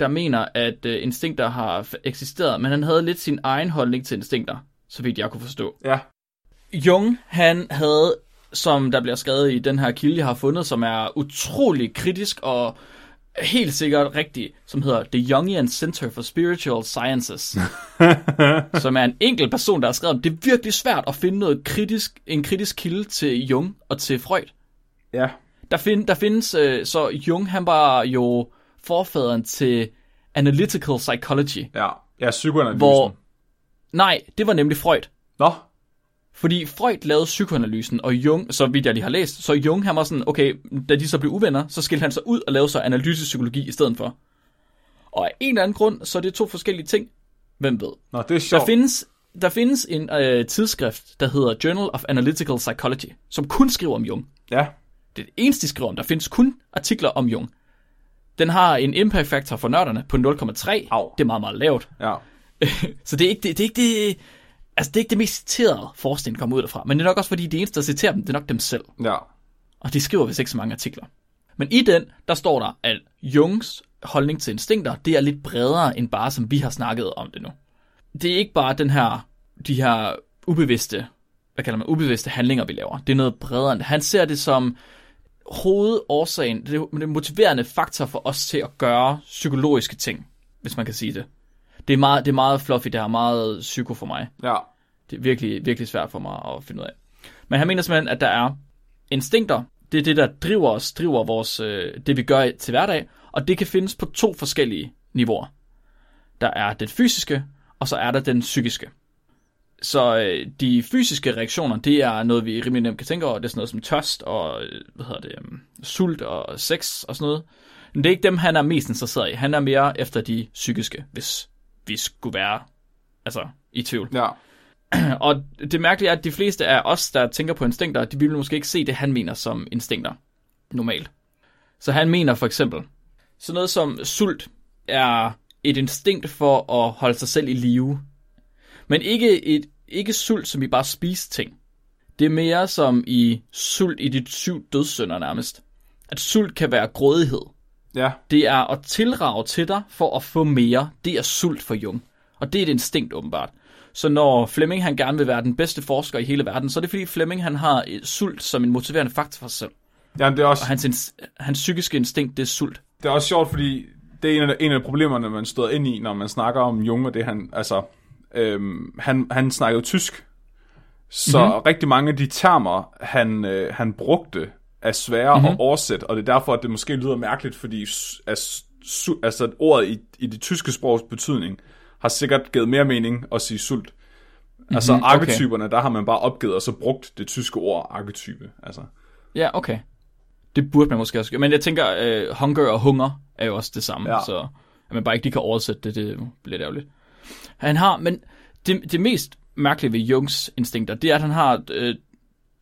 der mener, at øh, instinkter har eksisteret, men han havde lidt sin egen holdning til instinkter, så vidt jeg kunne forstå. Ja, Jung, han havde, som der bliver skrevet i den her kilde, jeg har fundet, som er utrolig kritisk og helt sikkert rigtig, som hedder The Jungian Center for Spiritual Sciences, som er en enkelt person, der har skrevet, om, det er virkelig svært at finde noget kritisk, en kritisk kilde til Jung og til Freud. ja, Der, find, der findes, øh, så Jung, han var jo forfaderen til Analytical Psychology. ja. Ja, psykoanalysen. Hvor- Nej, det var nemlig Freud. Nå, Fordi Freud lavede psykoanalysen, og Jung, så vidt jeg lige har læst, så Jung han var sådan, okay, da de så blev uvenner, så skilte han sig ud og lavede så analytisk psykologi i stedet for. Og af en eller anden grund, så er det to forskellige ting. Hvem ved? Nå, det er Der sjovt. findes, der findes en øh, tidsskrift, der hedder Journal of Analytical Psychology, som kun skriver om Jung. Ja, Det er det eneste, de skriver om. Der findes kun artikler om Jung. Den har en impact factor for nørderne på 0,3. Au. Det er meget, meget lavt. ja. Så det er ikke det, det, er ikke det, altså det er ikke det mest citerede forskning, der kommer ud derfra. Men det er nok også, fordi de eneste, der citerer dem, det er nok dem selv. Ja. Og de skriver vist ikke så mange artikler. Men i den, der står der, at Jungs holdning til instinkter, det er lidt bredere end bare, som vi har snakket om det nu. Det er ikke bare den her, de her ubevidste, hvad kalder man, ubevidste handlinger, vi laver. Det er noget bredere end. Han ser det som hovedårsagen, det det motiverende faktor for os til at gøre psykologiske ting, hvis man kan sige det. Det er meget, det er meget fluffy, det er meget psyko for mig. Ja. Det er virkelig, virkelig svært for mig at finde ud af. Men han mener simpelthen, at der er instinkter. Det er det, der driver os, driver vores, øh, det vi gør til hverdag. Og det kan findes på to forskellige niveauer. Der er det fysiske, og så er der den psykiske. Så øh, de fysiske reaktioner, det er noget, vi rimelig nemt kan tænke over. Det er sådan noget som tørst og øh, hvad hedder det, um, sult og sex og sådan noget. Men det er ikke dem, han er mest interesseret i. Han er mere efter de psykiske, hvis vi skulle være altså, i tvivl. Ja. Og det mærkelige er, at de fleste af os, der tænker på instinkter, de vil måske ikke se det, han mener som instinkter. Normalt. Så han mener for eksempel, sådan noget som sult er et instinkt for at holde sig selv i live. Men ikke, et, ikke sult, som i bare spise ting. Det er mere som i sult i de syv dødssynder nærmest. At sult kan være grådighed. Ja. Det er at tilrage til dig for at få mere. Det er sult for Jung. Og det er et instinkt åbenbart. Så når Fleming han gerne vil være den bedste forsker i hele verden, så er det fordi Fleming han har et sult som en motiverende faktor for sig selv. ja det, er også, Og hans, hans psykiske instinkt, det er sult. det er også sjovt, fordi det er en af, en af problemerne, man støder ind i, når man snakker om Jung, og det han, altså, øhm, han, han snakker jo tysk. Så Mhm. mm-hmm. rigtig mange af de termer, han, øh, han brugte, er svære mm-hmm. at oversætte, og det er derfor, at det måske lyder mærkeligt, fordi su- altså, at ordet i, i det tyske sprogs betydning har sikkert givet mere mening at sige sult. Mm-hmm, altså okay. arketyperne, der har man bare opgivet, og så brugt det tyske ord arketype. Altså. Ja, okay. Det burde man måske også. Men jeg tænker, øh, hunger og hunger er jo også det samme. Ja. Så at man bare ikke lige kan oversætte det, det er lidt ærgerligt. Han har, men det, det mest mærkelige ved Jungs instinkter, det er, at han har øh,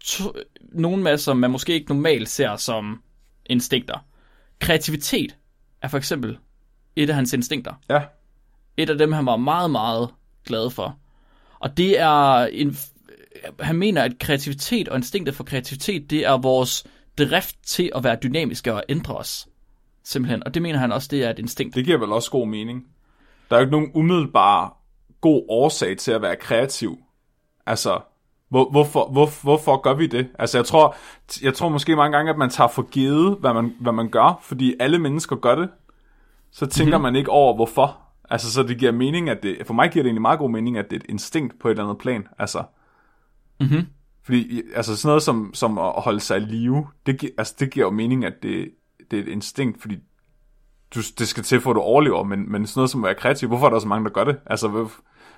to, nogle med, som man måske ikke normalt ser som instinkter. Kreativitet er for eksempel et af hans instinkter. Ja, Et af dem, han var meget, meget glad for. Og det er en... Han mener, at kreativitet og instinktet for kreativitet, det er vores drift til at være dynamiske og ændre os. Simpelthen. Og det mener han også, det er et instinkt. Det giver vel også god mening. Der er jo ikke nogen umiddelbar god årsag til at være kreativ. Altså, hvor, hvorfor, hvor, hvorfor gør vi det? Altså, jeg tror, jeg tror måske mange gange, at man tager for givet, hvad man, hvad man gør, fordi alle mennesker gør det. Så tænker mm-hmm. man ikke over, hvorfor. Altså, så det giver mening, at det... For mig giver det egentlig meget god mening, at det er et instinkt på et eller andet plan. Altså, Mhm. fordi altså sådan noget som, som at holde sig i live, det, gi- altså, det giver jo mening, at det, det er et instinkt, fordi du, det skal til for, at du overlever, men, men sådan noget som at være kreativ, hvorfor er der så mange, der gør det? Altså,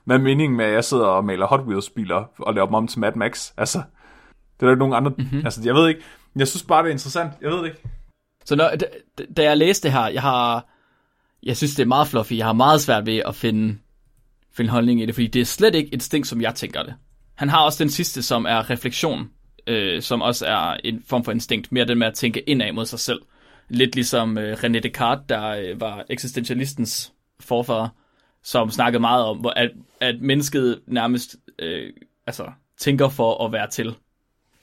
hvad, er meningen med, at jeg sidder og maler Hot Wheels biler og laver dem om til Mad Max? Altså, det er der ikke nogen andre... Mm-hmm. Altså, jeg ved ikke. Jeg synes bare, det er interessant. Jeg ved det ikke. Så når, da, da jeg læste det her, jeg har... Jeg synes, det er meget fluffy. Jeg har meget svært ved at finde, finde holdning i det, fordi det er slet ikke instinkt, som jeg tænker det. Han har også den sidste, som er refleksion, øh, som også er en form for instinkt. Mere den med at tænke indad mod sig selv. Lidt ligesom øh, René Descartes, der øh, var eksistentialistens forfader, som snakkede meget om, at, at mennesket nærmest øh, altså, tænker for at være til. Det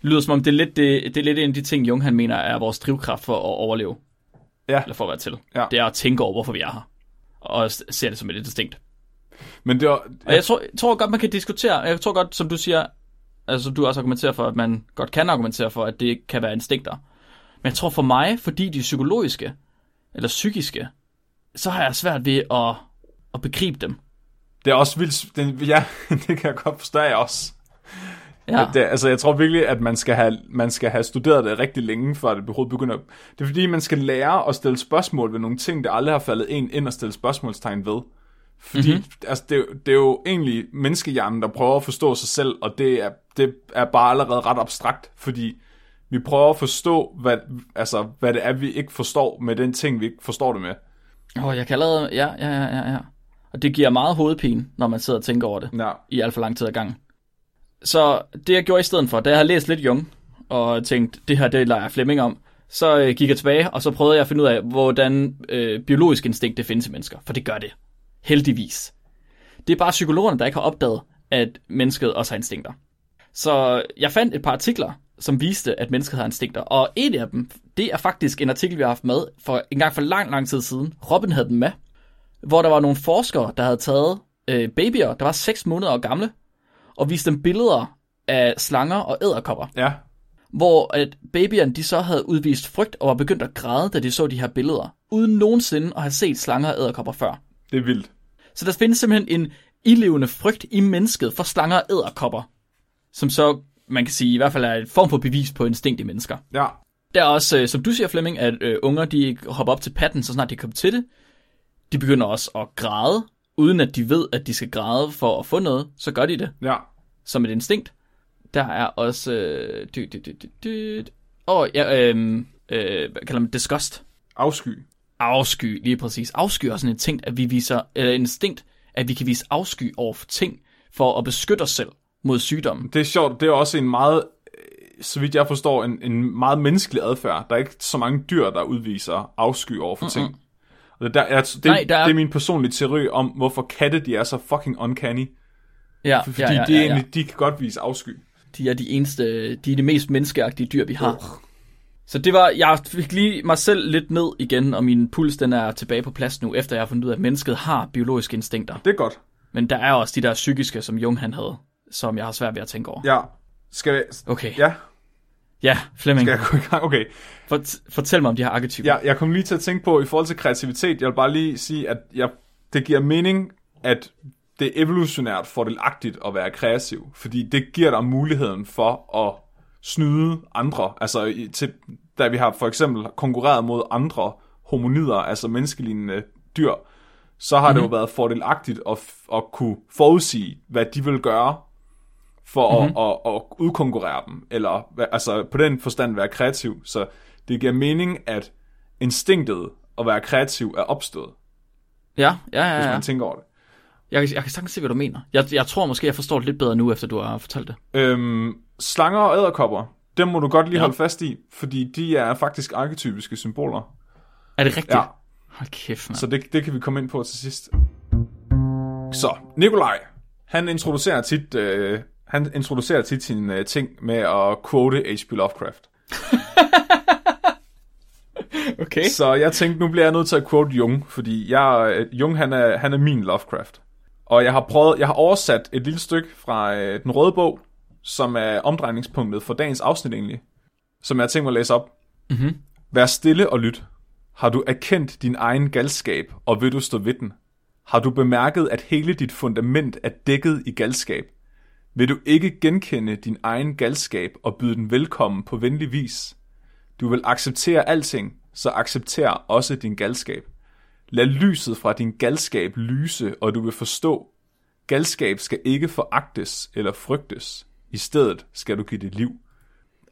lyder som om, det er, lidt, det, det er lidt en af de ting, Jung han mener er vores drivkraft for at overleve Ja, eller for at være til. Ja. Det er at tænke over, hvorfor vi er her. Og ser det som et instinkt. men det var... Og jeg tror, jeg tror godt, man kan diskutere. Jeg tror godt, som du siger, altså du også argumenterer for, at man godt kan argumentere for, at det kan være instinkter. Men jeg tror for mig, fordi de er psykologiske, eller psykiske, så har jeg svært ved at, at begribe dem. Det er også vildt... Det, ja, det kan jeg godt forstå jeg også. Ja, Det, altså, jeg tror virkelig, at man skal, have, man skal have studeret det rigtig længe, før det overhovedet begynder. Det er fordi, man skal lære at stille spørgsmål ved nogle ting, der aldrig har faldet en ind og stille spørgsmålstegn ved. Fordi mm-hmm. altså, det, er jo- det er jo egentlig menneskehjernen, der prøver at forstå sig selv, og det er, det er bare allerede ret abstrakt, fordi vi prøver at forstå, hvad, altså, hvad det er, vi ikke forstår med den ting, vi ikke forstår det med. Åh, oh, jeg kan allerede... Ja, ja, ja, ja, ja. Og det giver meget hovedpine, når man sidder og tænker over det. Ja. i alt for lang tid ad gangen. Så det jeg gjorde i stedet for, da jeg havde læst lidt Jung, og tænkt, det her det leger Flemming om, så øh, gik jeg tilbage, og så prøvede jeg at finde ud af, hvordan øh, biologisk instinkt det findes i mennesker. For det gør det. Heldigvis. Det er bare psykologerne, der ikke har opdaget, at mennesket også har instinkter. Så jeg fandt et par artikler, som viste, at mennesket har instinkter. Og en af dem, det er faktisk en artikel, vi har haft med for en gang for lang, lang tid siden. Robin havde den med, hvor der var nogle forskere, der havde taget øh, babyer, der var 6 måneder gamle, og viste dem billeder af slanger og æderkopper, Ja, hvor at babyerne de så havde udvist frygt og var begyndt at græde, da de så de her billeder, uden nogensinde at have set slanger og æderkopper før. det er vildt. Så der findes simpelthen en ilevende frygt i mennesket for slanger og æderkopper, som så, man kan sige, i hvert fald er en form for bevis på instinkt i mennesker. Ja, Der er også, øh, som du siger Flemming, at øh, unger de hopper op til patten, så snart de kommer til det. De begynder også at græde, uden at de ved, at de skal græde for at få noget, så gør de det ja. som et instinkt. Der er også... Øh, dy, dy, dy, dy, dy. Åh, ja, øh, øh, hvad kalder man disgust? Afsky. Afsky, lige præcis. Afsky er også en instinkt, at vi viser, eller en instinkt, at vi kan vise afsky over for ting, for at beskytte os selv mod sygdommen. Det er sjovt, det er også en meget, øh, så vidt jeg forstår, en, en meget menneskelig adfærd. Der er ikke så mange dyr, der udviser afsky over for ting. Og det, der, er, det, Nej, der er- det er min personlige teori om, hvorfor katte de er så fucking uncanny. Ja, Fordi ja, ja, de, ja, ja. egentlig, de kan godt vise afsky. De er de eneste, de er de mest menneskeagtige dyr, vi har. Så det var, jeg fik lige mig selv lidt ned igen, og min puls den er tilbage på plads nu, efter jeg har fundet ud af, at mennesket har biologiske instinkter. Det er godt. Men der er også de der psykiske, som Jung han havde, som jeg har svært ved at tænke over. Ja. Skal jeg, Okay, ja, ja Flemming, skal jeg gå i gang? Okay. fort, fortæl mig om de her arketyper. Ja, jeg kom lige til at tænke på, i forhold til kreativitet, jeg vil bare lige sige, at jeg, det giver mening, at det er evolutionært fordelagtigt at være kreativ, fordi det giver dig muligheden for at snyde andre, altså i- til, da vi har for eksempel konkurreret mod andre hominider, altså menneskelignende dyr, så har mm-hmm. det jo været fordelagtigt at, at kunne forudsige, hvad de vil gøre, for mm-hmm. at, at, at udkonkurrere dem, eller altså på den forstand være kreativ. Så det giver mening, at instinktet at være kreativ er opstået, ja, ja, ja. hvis ja. man tænker over det. Jeg, kan- jeg kan sagtens se, hvad du mener. Jeg, jeg tror måske, jeg forstår det lidt bedre nu, efter du har fortalt det. Øhm, slanger og æderkopper, dem må du godt lige Ja. holde fast i, fordi de er faktisk arketypiske symboler. Er det rigtigt? Ja. Hold kæft, mand. Så det, det kan vi komme ind på til sidst. Så, Nikolaj, han introducerer tit, øh, han introducerer tit sine øh, ting med at quote H.P. Lovecraft. Okay. Så jeg tænkte, nu bliver jeg nødt til at quote Jung, fordi jeg, øh, Jung han er, han er min Lovecraft. Og jeg har prøvet, jeg har oversat et lille stykke fra øh, den røde bog, som er omdrejningspunktet for dagens afsnit egentlig, som jeg har tænkt mig at læse op. Mhm. Vær stille og lyt. Har du erkendt din egen galskab, og vil du stå ved den? Har du bemærket, at hele dit fundament er dækket i galskab? Vil du ikke genkende din egen galskab og byde den velkommen på venlig vis? Du vil acceptere alting, så accepter også din galskab. Lad lyset fra din galskab lyse, og du vil forstå. Galskab skal ikke foragtes eller frygtes. I stedet skal du give det liv.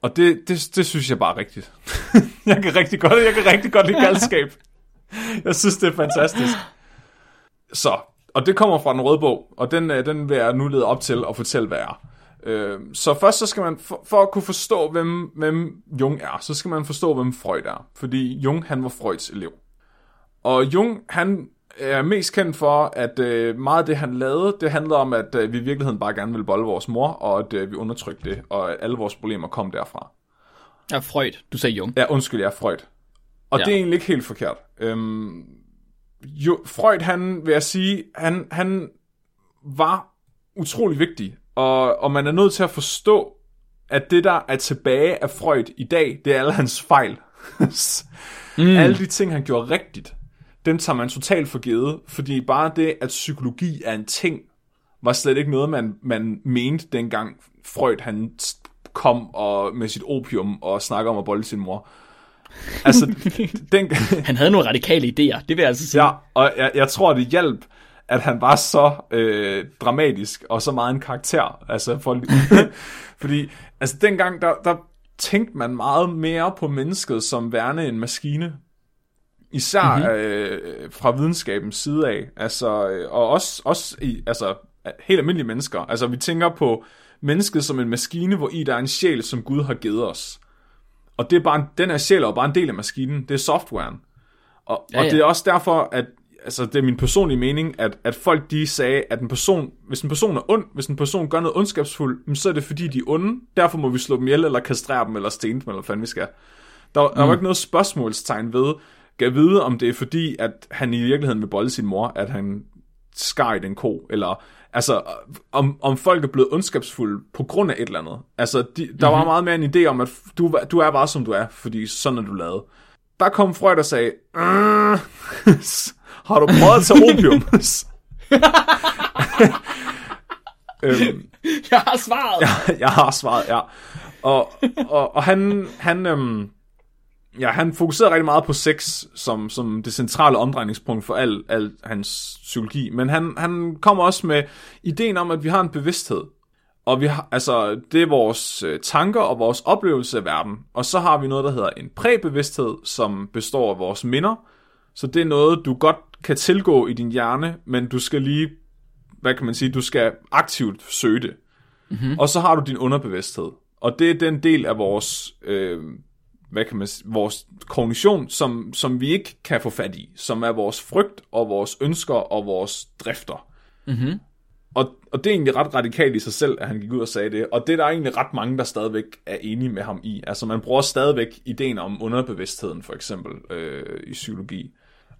Og det, det, det synes jeg bare er rigtigt. jeg kan rigtig godt, jeg kan rigtig godt lide galskab. Jeg synes, det er fantastisk. Så, og det kommer fra den røde bog, og den, øh, den vil jeg nu lede op til at fortælle, hvad er. Øh, Så først så skal man, for, for at kunne forstå, hvem, hvem Jung er, så skal man forstå, hvem Freud er. Fordi Jung, han var Freuds elev. Og Jung, han er mest kendt for, at øh, meget af det, han lavede, det handlede om, at øh, vi i virkeligheden bare gerne ville bolde vores mor, og at øh, vi undertrykte det, og at alle vores problemer kom derfra. Ja, Freud. Du sagde Jung. Ja, undskyld, jeg er Freud. Og Ja. ja. det er egentlig ikke helt forkert. Øhm, jo, Freud, han vil jeg sige, han, han var utrolig vigtig, og, og man er nødt til at forstå, at det, der er tilbage af Freud i dag, det er alle hans fejl. mm. Alle de ting, han gjorde rigtigt, dem tager man totalt for givet, fordi bare det, at psykologi er en ting, var slet ikke noget, man, man mente dengang Freud han kom og med sit opium og snakker om at bolde sin mor. Altså, den, Han havde nogle radikale idéer, det vil jeg altså sige. ja, og jeg, jeg tror, det hjalp, at han var så øh, dramatisk og så meget en karakter. Altså, for, fordi altså, dengang, der, der tænkte man meget mere på mennesket som værende en maskine. Især mm-hmm. øh, fra videnskabens side af. Altså, øh, og også, også i, altså, helt almindelige mennesker. Altså, vi tænker på mennesket som en maskine, hvor i der er en sjæl, som Gud har givet os. Og det er bare, den her sjæl er bare en del af maskinen. Det er softwaren. Og, ja, ja. og det er også derfor, at altså det er min personlige mening, at, at folk de sagde, at en person, hvis en person er ond, hvis en person gør noget ondskabsfuldt, så er det fordi, de er onde. Derfor må vi slå dem ihjel, eller kastrere dem, eller stene dem, eller hvad fanden vi skal. Der, mm. der var ikke noget spørgsmålstegn ved, kan vide, om det er fordi, at han i virkeligheden vil bolde sin mor, at han skar i den ko, eller altså, om, om folk er blevet ondskabsfulde på grund af et eller andet. Altså, de, der mm-hmm. var mhm. meget mere en idé om, at du, du er bare som du er, fordi sådan er du lavet. Der kom Freud og sagde, har du prøvet at tage opium? øhm, jeg har svaret. Jeg, jeg har svaret, ja. Og, og, og han, han, øhm, ja, han fokuserede rigtig meget på sex som, som det centrale omdrejningspunkt for al, al hans psykologi. Men han, han kommer også med ideen om, at vi har en bevidsthed. Og vi har, altså, det er vores øh, tanker og vores oplevelse af verden. Og så har vi noget, der hedder en præbevidsthed, som består af vores minder. Så det er noget, du godt kan tilgå i din hjerne, men du skal lige, hvad kan man sige, du skal aktivt søge det. Mm-hmm. Og så har du din underbevidsthed. Og det er den del af vores, øh, hvad kan man vores kognition, som, som vi ikke kan få fat i. Som er vores frygt og vores ønsker og vores drifter. Mm-hmm. Og, og det er egentlig ret radikalt i sig selv, at han gik ud og sagde det. Og det er der egentlig ret mange, der stadigvæk er enige med ham i. Altså man bruger stadigvæk ideen om underbevidstheden, for eksempel, øh, i psykologi.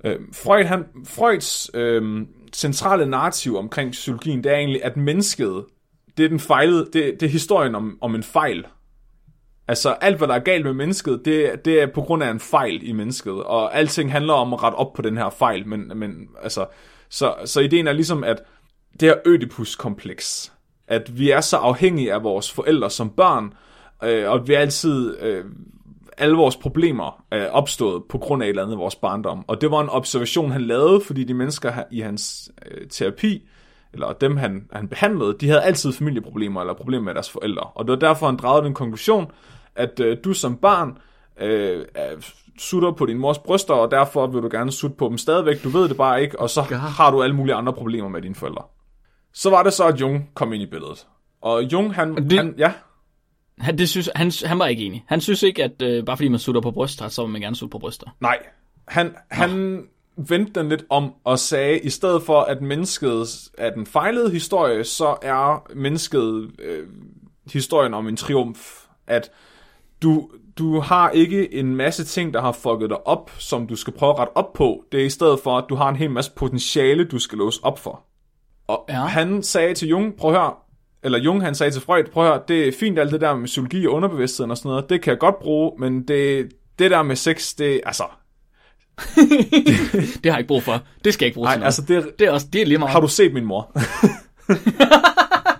Øh, Freud, han, Freuds øh, centrale narrativ omkring psykologien, det er egentlig, at mennesket, det er, den fejlede, det, det er historien om, om en fejl. Altså alt, hvad der er galt med mennesket, det, det er på grund af en fejl i mennesket, og alting handler om at rette op på den her fejl, men, men altså, så, så ideen er ligesom, at det her Ødipus-kompleks, at vi er så afhængige af vores forældre som børn, øh, og vi er altid øh, alle vores problemer er opstået på grund af et eller andet i vores barndom. Og det var en observation, han lavede, fordi de mennesker i hans øh, terapi, eller dem han, han behandlede, de havde altid familieproblemer eller problemer med deres forældre. Og det var derfor, han dragede den konklusion, at øh, du som barn øh, sutter på din mors bryster, og derfor vil du gerne sutte på dem stadigvæk. Du ved det bare ikke, og så har du alle mulige andre problemer med dine forældre. Så var det så, at Jung kom ind i billedet. Og Jung, han... Det, han ja. Han, det synes, han, han var ikke enig. Han synes ikke, at øh, bare fordi man sutter på bryster, så vil man gerne sutte på bryster. Nej. Han, han vendte den lidt om og sagde, i stedet for at mennesket er den fejlede historie, så er mennesket øh, historien om en triumf. At du, du har ikke en masse ting, der har fucket dig op, som du skal prøve at rette op på. Det er i stedet for, at du har en hel masse potentiale, du skal låse op for. Og ja. han sagde til Jung, prøv at høre, eller Jung han sagde til Freud, prøv at høre, det er fint alt det der med psykologi og underbevidstheden og sådan noget, det kan jeg godt bruge, men det, det der med sex, det, altså... det, det har jeg ikke brug for. Det skal jeg ikke bruge Nej, altså det, det, er også, det er lige meget. Har du set min mor?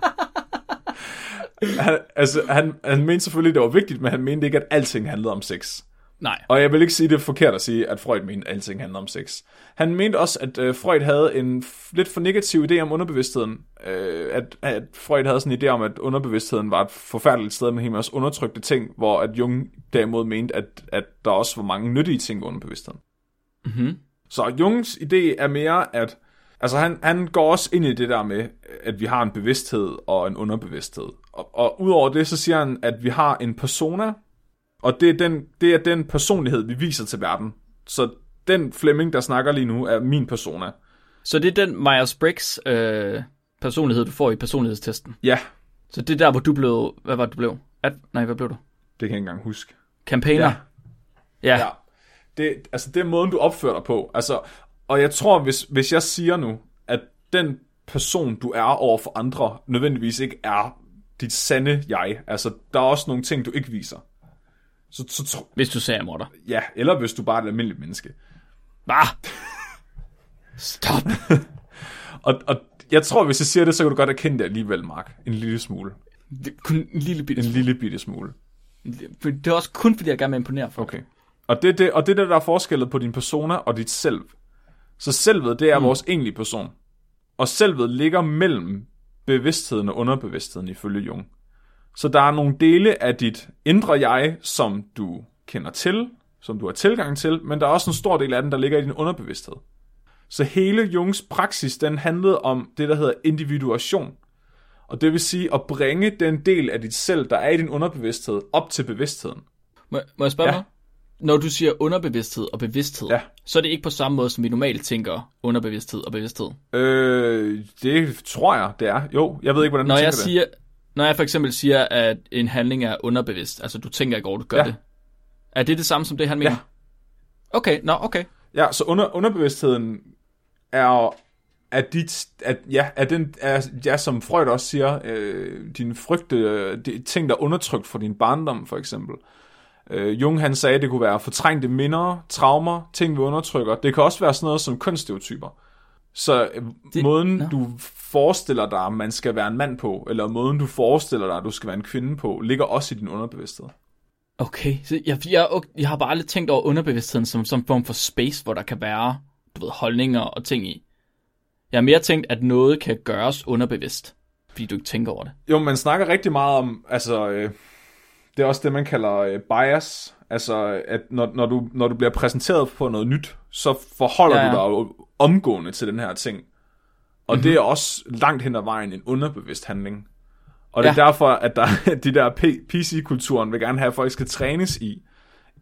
han, altså, han, han mente selvfølgelig, det var vigtigt, men han mente ikke, at alting handlede om sex. Nej. Og jeg vil ikke sige, det er forkert at sige, at Freud mente, at alting handler om sex. Han mente også, at øh, Freud havde en lidt for negativ idé om underbevidstheden. Øh, at, at Freud havde sådan en idé om, at underbevidstheden var et forfærdeligt sted med en masse undertrykte ting, hvor at Jung derimod mente, at, at der også var mange nyttige ting ved underbevidstheden. Mm-hmm. Så Jungs idé er mere, at altså han, han går også ind i det der med, at vi har en bevidsthed og en underbevidsthed. Og, og udover det, så siger han, at vi har en persona, og det er, den, det er den personlighed, vi viser til verden. Så den Flemming, der snakker lige nu, er min persona. Så det er den Myers-Briggs øh, personlighed, du får i personlighedstesten? Ja. Så det er der, hvor du blev... Hvad var det, du blev? At, nej, hvad blev du? Det kan jeg ikke engang huske. Campaigner? Ja. Ja. ja. Det, altså, det er måden, du opfører dig på. Altså, og jeg tror, hvis, hvis jeg siger nu, at den person, du er over for andre, nødvendigvis ikke er dit sande jeg. Altså, der er også nogle ting, du ikke viser. Så, så tro... Hvis du ser morder. Ja, eller hvis du bare er et almindeligt menneske. Hvad? Stop. og, og jeg tror, hvis jeg siger det, så kan du godt erkende det alligevel, Mark. En lille smule. Det, kun en lille bitte En lille bitte smule. Det er også kun, fordi jeg gerne vil imponere folk. Okay. Og det, det, og det der, der er forskellen på din persona og dit selv. Så selvet, det er mm. vores egentlige person. Og selvet ligger mellem bevidstheden og underbevidstheden ifølge Jung. Så der er nogle dele af dit indre jeg, som du kender til, som du har tilgang til, men der er også en stor del af den, der ligger i din underbevidsthed. Så hele Jungs praksis, den handlede om det, der hedder individuation. Og det vil sige at bringe den del af dit selv, der er i din underbevidsthed, op til bevidstheden. Må, må jeg spørge Ja. ja. Når du siger underbevidsthed og bevidsthed, Ja. så er det ikke på samme måde, som vi normalt tænker underbevidsthed og bevidsthed. Øh, det tror jeg, det er. Jo, jeg ved ikke, hvordan du Når tænker jeg, det. siger, når jeg for eksempel siger, at en handling er underbevidst, altså du tænker ikke over, du gør Ja. det. Er det det samme som det, han mener? Ja. Okay, nå, okay. Ja, så under, underbevidstheden er, at dit, at, ja, at den, er, ja, som Freud også siger, øh, din frygte, øh, de, ting, der er undertrykt fra din barndom, for eksempel. Øh, Jung, han sagde, at det kunne være fortrængte minder, traumer, ting, vi undertrykker. Det kan også være sådan noget som kønsstereotyper. Så øh, Det- måden, nå. du forestiller dig, at man skal være en mand på, eller måden, du forestiller dig, at du skal være en kvinde på, ligger også i din underbevidsthed. Okay, så jeg, jeg, jeg har bare aldrig tænkt over underbevidstheden som, som en form for space, hvor der kan være, du ved, holdninger og ting i. Jeg har mere tænkt, at noget kan gøres underbevidst, fordi du ikke tænker over det. Jo, man snakker rigtig meget om, altså, øh, det er også det, man kalder øh, bias. Altså, at når, når, du, når du bliver præsenteret for noget nyt, så forholder Ja, du dig jo omgående til den her ting. Og mm-hmm. det er også langt hen ad vejen en underbevidst handling. Og det er Ja. derfor, at der, de der PC-kulturen vil gerne have, at folk skal trænes i,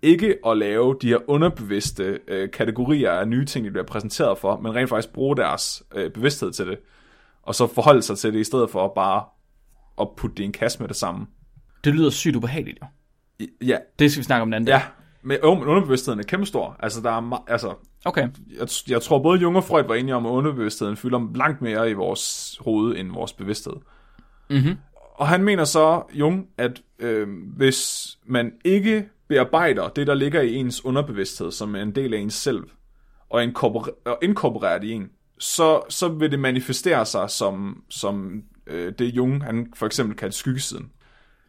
ikke at lave de her underbevidste øh, kategorier af nye ting, de bliver præsenteret for, men rent faktisk bruge deres øh, bevidsthed til det, og så forholde sig til det, i stedet for bare at putte det i en kasse med det samme. Det lyder sygt ubehageligt, jo. Ja, Det skal vi snakke om den anden dag. ja. Men, jo, men underbevidstheden er kæmpestor. Altså, der er altså, Okay. jeg, jeg tror både Jung og Freud var enige om, at underbevidstheden fylder langt mere i vores hoved end vores bevidsthed. Mhm. Og han mener så, Jung, at øh, hvis man ikke bearbejder det, der ligger i ens underbevidsthed, som er en del af ens selv, og, inkorporer- og inkorporerer det i en, så, så vil det manifestere sig som, som øh, det Jung, han for eksempel kaldte skyggesiden.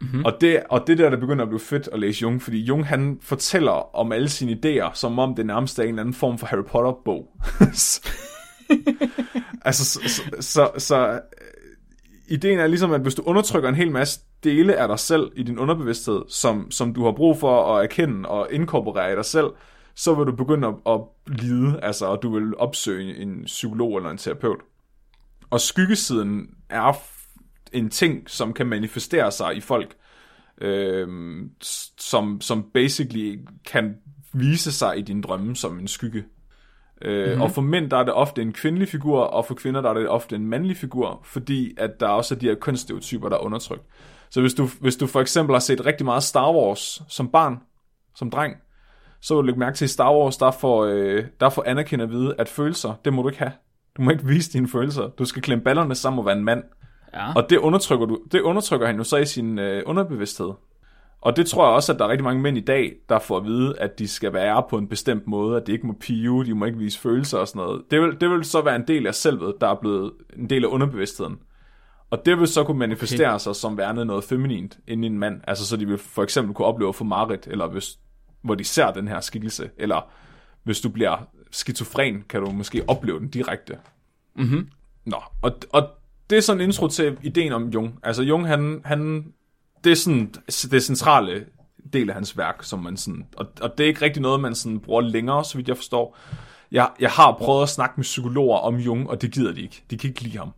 Mm-hmm. Og, det, og det der, der begynder at blive fedt at læse Jung, fordi Jung han fortæller om alle sine idéer, som om det nærmest er en eller anden form for Harry Potter-bog. altså, så, så, så, så øh, ideen er ligesom, at hvis du undertrykker en hel masse dele af dig selv i din underbevidsthed, som, som du har brug for at erkende og inkorporere i dig selv, så vil du begynde at, at lide, altså, og du vil opsøge en psykolog eller en terapeut. Og skyggesiden er en ting, som kan manifestere sig i folk, s- som, som basically kan vise sig i dine drømme som en skygge. Øh, mm-hmm. Og for mænd der er det ofte en kvindelig figur, og for kvinder der er det ofte en mandlig figur, fordi at der også er de her kønsstereotyper, der er undertrykt. Så hvis du, hvis du for eksempel har set rigtig meget Star Wars som barn, som dreng, så vil du lægge mærke til, at i Star Wars, der får, øh, der får Anakin at vide, at følelser, det må du ikke have. Du må ikke vise dine følelser. Du skal klemme ballerne sammen og være en mand. Ja. Og det undertrykker, du, det undertrykker han jo så i sin øh, underbevidsthed. Og det tror jeg også, at der er rigtig mange mænd i dag, der får at vide, at de skal være på en bestemt måde, at de ikke må pive, de må ikke vise følelser og sådan noget. Det vil, det vil så være en del af selvet, der er blevet en del af underbevidstheden. Og det vil så kunne manifestere okay. sig som værende noget feminint inden i en mand. Altså så de vil for eksempel kunne opleve få marit, eller hvis, hvor de ser den her skikkelse. Eller hvis du bliver skizofren, kan du måske opleve den direkte. Mhm. Nå, og, og det er sådan en intro til ideen om Jung. Altså Jung, han, han det er sådan det centrale del af hans værk, som man sådan, og, og det er ikke rigtig noget, man sådan bruger længere, så vidt jeg forstår. Jeg, jeg har prøvet at snakke med psykologer om Jung, og det gider de ikke. De kan ikke lide ham.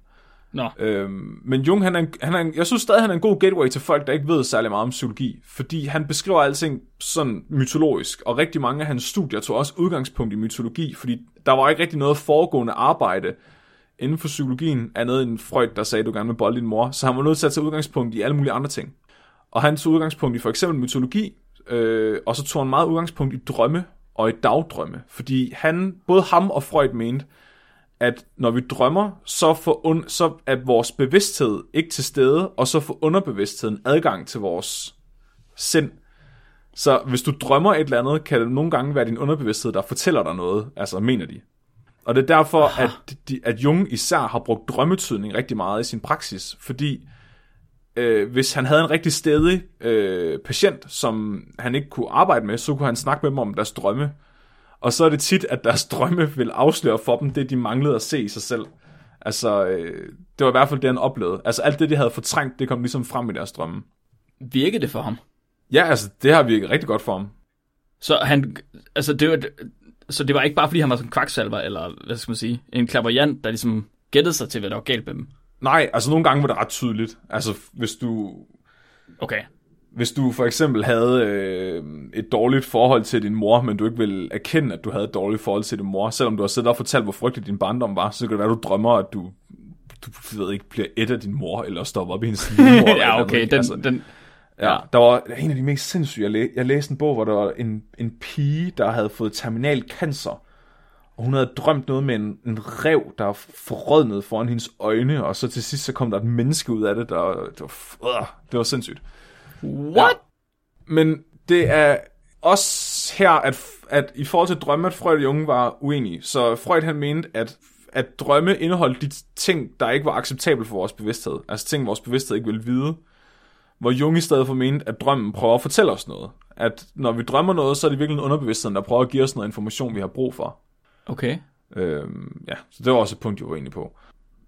Nå, Øhm, men Jung, han er, en, han er en, jeg synes stadig, han er en god gateway til folk, der ikke ved særlig meget om psykologi, fordi han beskriver alting sådan mytologisk, og rigtig mange af hans studier tog også udgangspunkt i mytologi, fordi der var ikke rigtig noget foregående arbejde inden for psykologien, andet end Freud, der sagde, at du gerne vil bolde din mor, så han var nødt til at tage udgangspunkt i alle mulige andre ting. Og han tog udgangspunkt i for eksempel mytologi, øh, og så tog han meget udgangspunkt i drømme og i dagdrømme, fordi han, både ham og Freud mente, at når vi drømmer, så, får un- så er vores bevidsthed ikke til stede, og så får underbevidstheden adgang til vores sind. Så hvis du drømmer et eller andet, kan det nogle gange være din underbevidsthed, der fortæller dig noget, altså mener de. Og det er derfor, at, de, at Jung især har brugt drømmetydning rigtig meget i sin praksis, fordi øh, hvis han havde en rigtig stedig øh, patient, som han ikke kunne arbejde med, så kunne han snakke med dem om deres drømme. Og så er det tit, at deres drømme vil afsløre for dem det, de manglede at se i sig selv. Altså, øh, det var i hvert fald det, han oplevede. Altså, alt det, de havde fortrængt, det kom ligesom frem i deres drømme. Virkede det for ham? Ja, altså, det har virket rigtig godt for ham. Så han, altså det var, så det var ikke bare fordi han var sådan en kvaksalver, eller hvad skal man sige, en klaverjant, der ligesom gættede sig til, hvad der var galt med dem. Nej, altså nogle gange var det ret tydeligt. Altså, hvis du, Okay. hvis du for eksempel havde øh, et dårligt forhold til din mor, men du ikke vil erkende, at du havde et dårligt forhold til din mor, selvom du har siddet og fortalt, hvor frygtelig din barndom var, så kan det være, at du drømmer, at du, du ved ikke, bliver et af din mor, eller stopper op i hendes livmor. eller ja, okay, den, altså, den, Ja, Ja. der var en af de mest sindssyge. Jeg, læ- jeg læste en bog, hvor der var en, en pige, der havde fået terminal cancer. Og hun havde drømt noget med en, en rev, der forrådnede foran hendes øjne. Og så til sidst, så kom der et menneske ud af det, der det var, øh, det var sindssygt. what? Men det er også her, at, at i forhold til drømme, at Freud og Jung var uenige. Så Freud han mente, at, at drømme indeholdt de ting, der ikke var acceptable for vores bevidsthed. Altså ting, vores bevidsthed ikke ville vide. Hvor Jung i stedet for mente, at drømmen prøver at fortælle os noget. At når vi drømmer noget, så er det virkelig underbevidstheden, der prøver at give os noget information, vi har brug for. Okay. Øhm, ja, så det var også et punkt, jeg var enig på.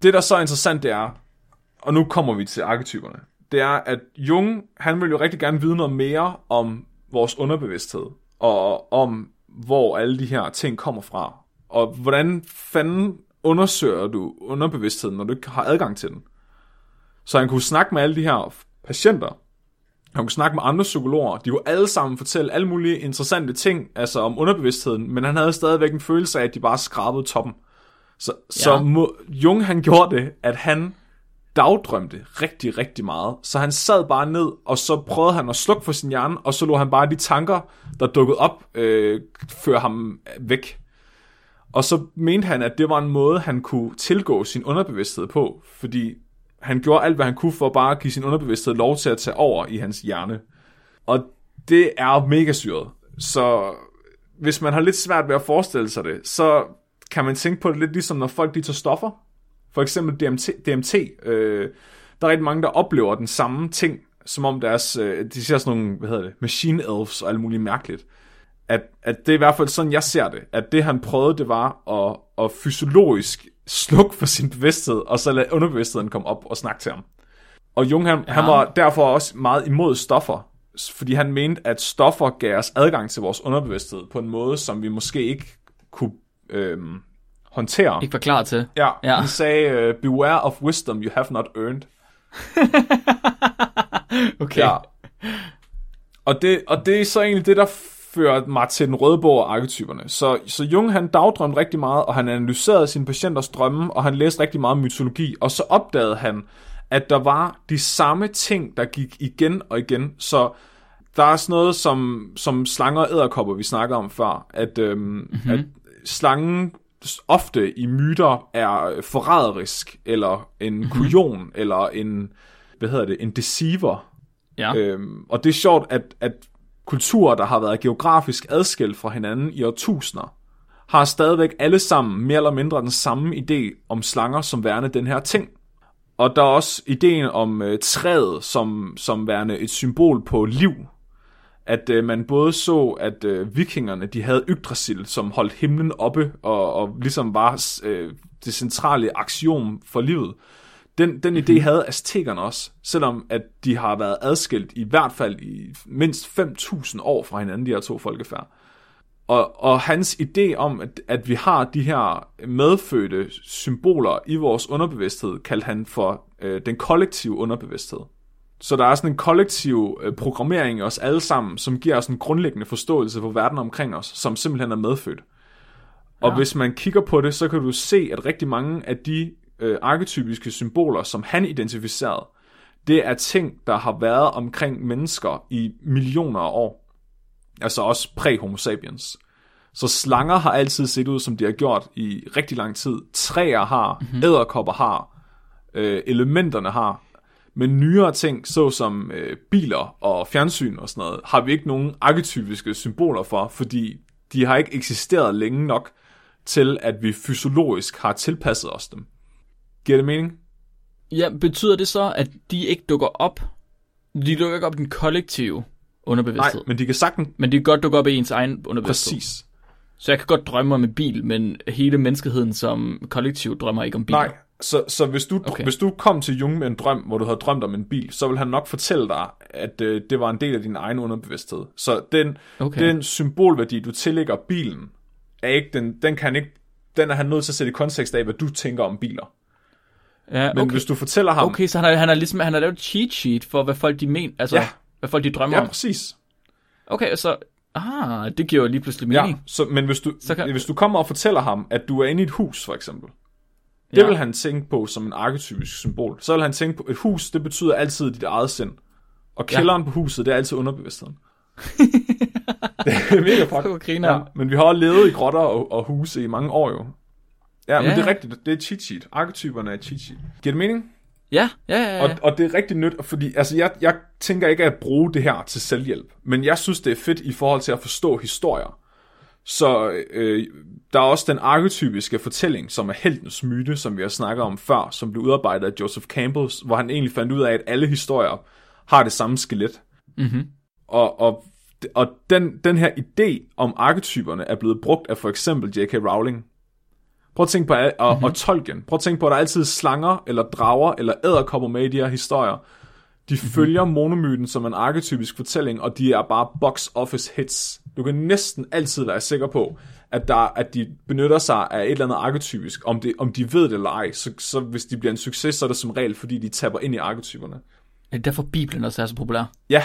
Det, der så er interessant, det er, og nu kommer vi til arketyperne, det er, at Jung, han vil jo rigtig gerne vide noget mere om vores underbevidsthed, og om, hvor alle de her ting kommer fra. Og hvordan fanden undersøger du underbevidstheden, når du ikke har adgang til den? Så han kunne snakke med alle de her patienter, han kunne snakke med andre psykologer. De kunne alle sammen fortælle alle mulige interessante ting altså om underbevidstheden, men han havde stadigvæk en følelse af, at de bare skrabede toppen. Så, ja. så må, Jung han gjorde det, at han dagdrømte rigtig, rigtig meget. Så han sad bare ned, og så prøvede han at slukke for sin hjerne, og så lå han bare de tanker, der dukkede op, øh, føre ham væk. Og så mente han, at det var en måde, han kunne tilgå sin underbevidsthed på, fordi han gjorde alt, hvad han kunne for bare at give sin underbevidsthed lov til at tage over i hans hjerne. Og det er mega syret. Så hvis man har lidt svært ved at forestille sig det, så kan man tænke på det lidt ligesom, når folk de tager stoffer. For eksempel DMT. DMT øh, der er rigtig mange, der oplever den samme ting, som om deres, øh, de ser sådan nogle, hvad hedder det, machine elves og alt muligt mærkeligt. At, at det er i hvert fald sådan, jeg ser det. At det, han prøvede, det var at, at fysiologisk slukke for sin bevidsthed, og så lade underbevidstheden komme op og snakke til ham. Og Jung, han, ja. han var derfor også meget imod stoffer, fordi han mente, at stoffer gav os adgang til vores underbevidsthed på en måde, som vi måske ikke kunne øhm, håndtere. Ikke var klar til. Ja, Ja. han sagde, uh, beware of wisdom you have not earned. Okay. Ja. Og det, og det er så egentlig det, der fører mig til den røde bog af arketyperne. Så, så Jung han dagdrømte rigtig meget, og han analyserede sine patienters drømme, og han læste rigtig meget mytologi, og så opdagede han, at der var de samme ting, der gik igen og igen. Så der er sådan noget som, som slanger og æderkopper, vi snakker om før, at, øhm, mm-hmm. at slangen ofte i myter er forræderisk, eller en mm-hmm. kujon, eller en, hvad hedder det, en deceiver. Ja. Øhm, og det er sjovt, at, at kulturer, der har været geografisk adskilt fra hinanden i årtusinder, har stadigvæk alle sammen mere eller mindre den samme idé om slanger som værende den her ting. Og der er også ideen om øh, træet som, som værende et symbol på liv. At øh, man både så, at øh, vikingerne de havde Yggdrasil, som holdt himlen oppe og, og ligesom var øh, det centrale aktion for livet. Den, den idé havde aztekerne også, selvom at de har været adskilt i hvert fald i mindst 5.000 år fra hinanden, de her to folkefærd. Og, og hans idé om, at, at vi har de her medfødte symboler i vores underbevidsthed, kaldte han for øh, den kollektive underbevidsthed. Så der er sådan en kollektiv øh, programmering i os alle sammen, som giver os en grundlæggende forståelse for verden omkring os, som simpelthen er medfødt. Og Ja. hvis man kigger på det, så kan du se, at rigtig mange af de øh, arketypiske symboler, som han identificerede, det er ting, der har været omkring mennesker i millioner af år. Altså også præ-homo sapiens. Så slanger har altid set ud, som de har gjort i rigtig lang tid. Træer har, mm-hmm. æderkopper har, øh, elementerne har. Men nyere ting, såsom øh, biler og fjernsyn og sådan noget, har vi ikke nogen arketypiske symboler for, fordi de har ikke eksisteret længe nok til, at vi fysiologisk har tilpasset os dem. Giver det mening? Ja, betyder det så, at de ikke dukker op? De dukker ikke op i den kollektive Nej, underbevidsthed. men de kan sagtens... Men de kan godt dukke op i ens egen underbevidsthed. Præcis. Så jeg kan godt drømme om en bil, men hele menneskeheden som kollektiv drømmer ikke om biler. Nej, Så, så hvis, du. Okay. hvis du kom til Jung med en drøm, hvor du havde drømt om en bil, så vil han nok fortælle dig, at øh, det var en del af din egen underbevidsthed. Så den, Okay. den symbolværdi, du tillægger bilen, er ikke, den, den, kan ikke, den er han nødt til at sætte i kontekst af, hvad du tænker om biler. Ja, Men okay. hvis du fortæller ham... Okay, så han har, han har ligesom han har lavet et cheat sheet for, hvad folk de mener, altså, Ja. ja. hvad folk de drømmer Ja, om. præcis. Okay, så, ah, det giver jo lige pludselig Ja, mening. så, men hvis du, Så kan- hvis du kommer og fortæller ham, at du er inde i et hus, for eksempel, det Ja. vil han tænke på som en arketypisk symbol. Så vil han tænke på, et hus, det betyder altid dit eget sind. Og kælderen ja. på huset, det er altid underbevidstheden. det er mega fuck. Ja, men vi har levet i grotter og, og huse i mange år jo. Ja, men Ja. det er rigtigt. Det er cheat sheet. Arketyperne er cheat sheet. Giver det mening? Ja, ja, ja. ja. Og, og det er rigtig nyt, fordi altså, jeg, jeg tænker ikke at bruge det her til selvhjælp, men jeg synes, det er fedt i forhold til at forstå historier. Så øh, der er også den arketypiske fortælling, som er heltens myte, som vi har snakket om før, som blev udarbejdet af Joseph Campbell, hvor han egentlig fandt ud af, at alle historier har det samme skelet. Mhm. Og, og, og den, den her idé om arketyperne er blevet brugt af for eksempel J.K. Rowling. Prøv at tænke på, og, mm-hmm. og Tolkien. Prøv at tænke på, at der er altid slanger, eller drager, eller æderkopper med i de her historier. De mm-hmm. følger monomyten som en arketypisk fortælling, og de er bare box office hits. Du kan næsten altid være sikker på, at, der, at de benytter sig af et eller andet arketypisk. Om, det, om de ved det eller ej, så, så hvis de bliver en succes, så er det som regel, fordi de tapper ind i arketyperne. Er det derfor Bibelen også er så populær? Ja,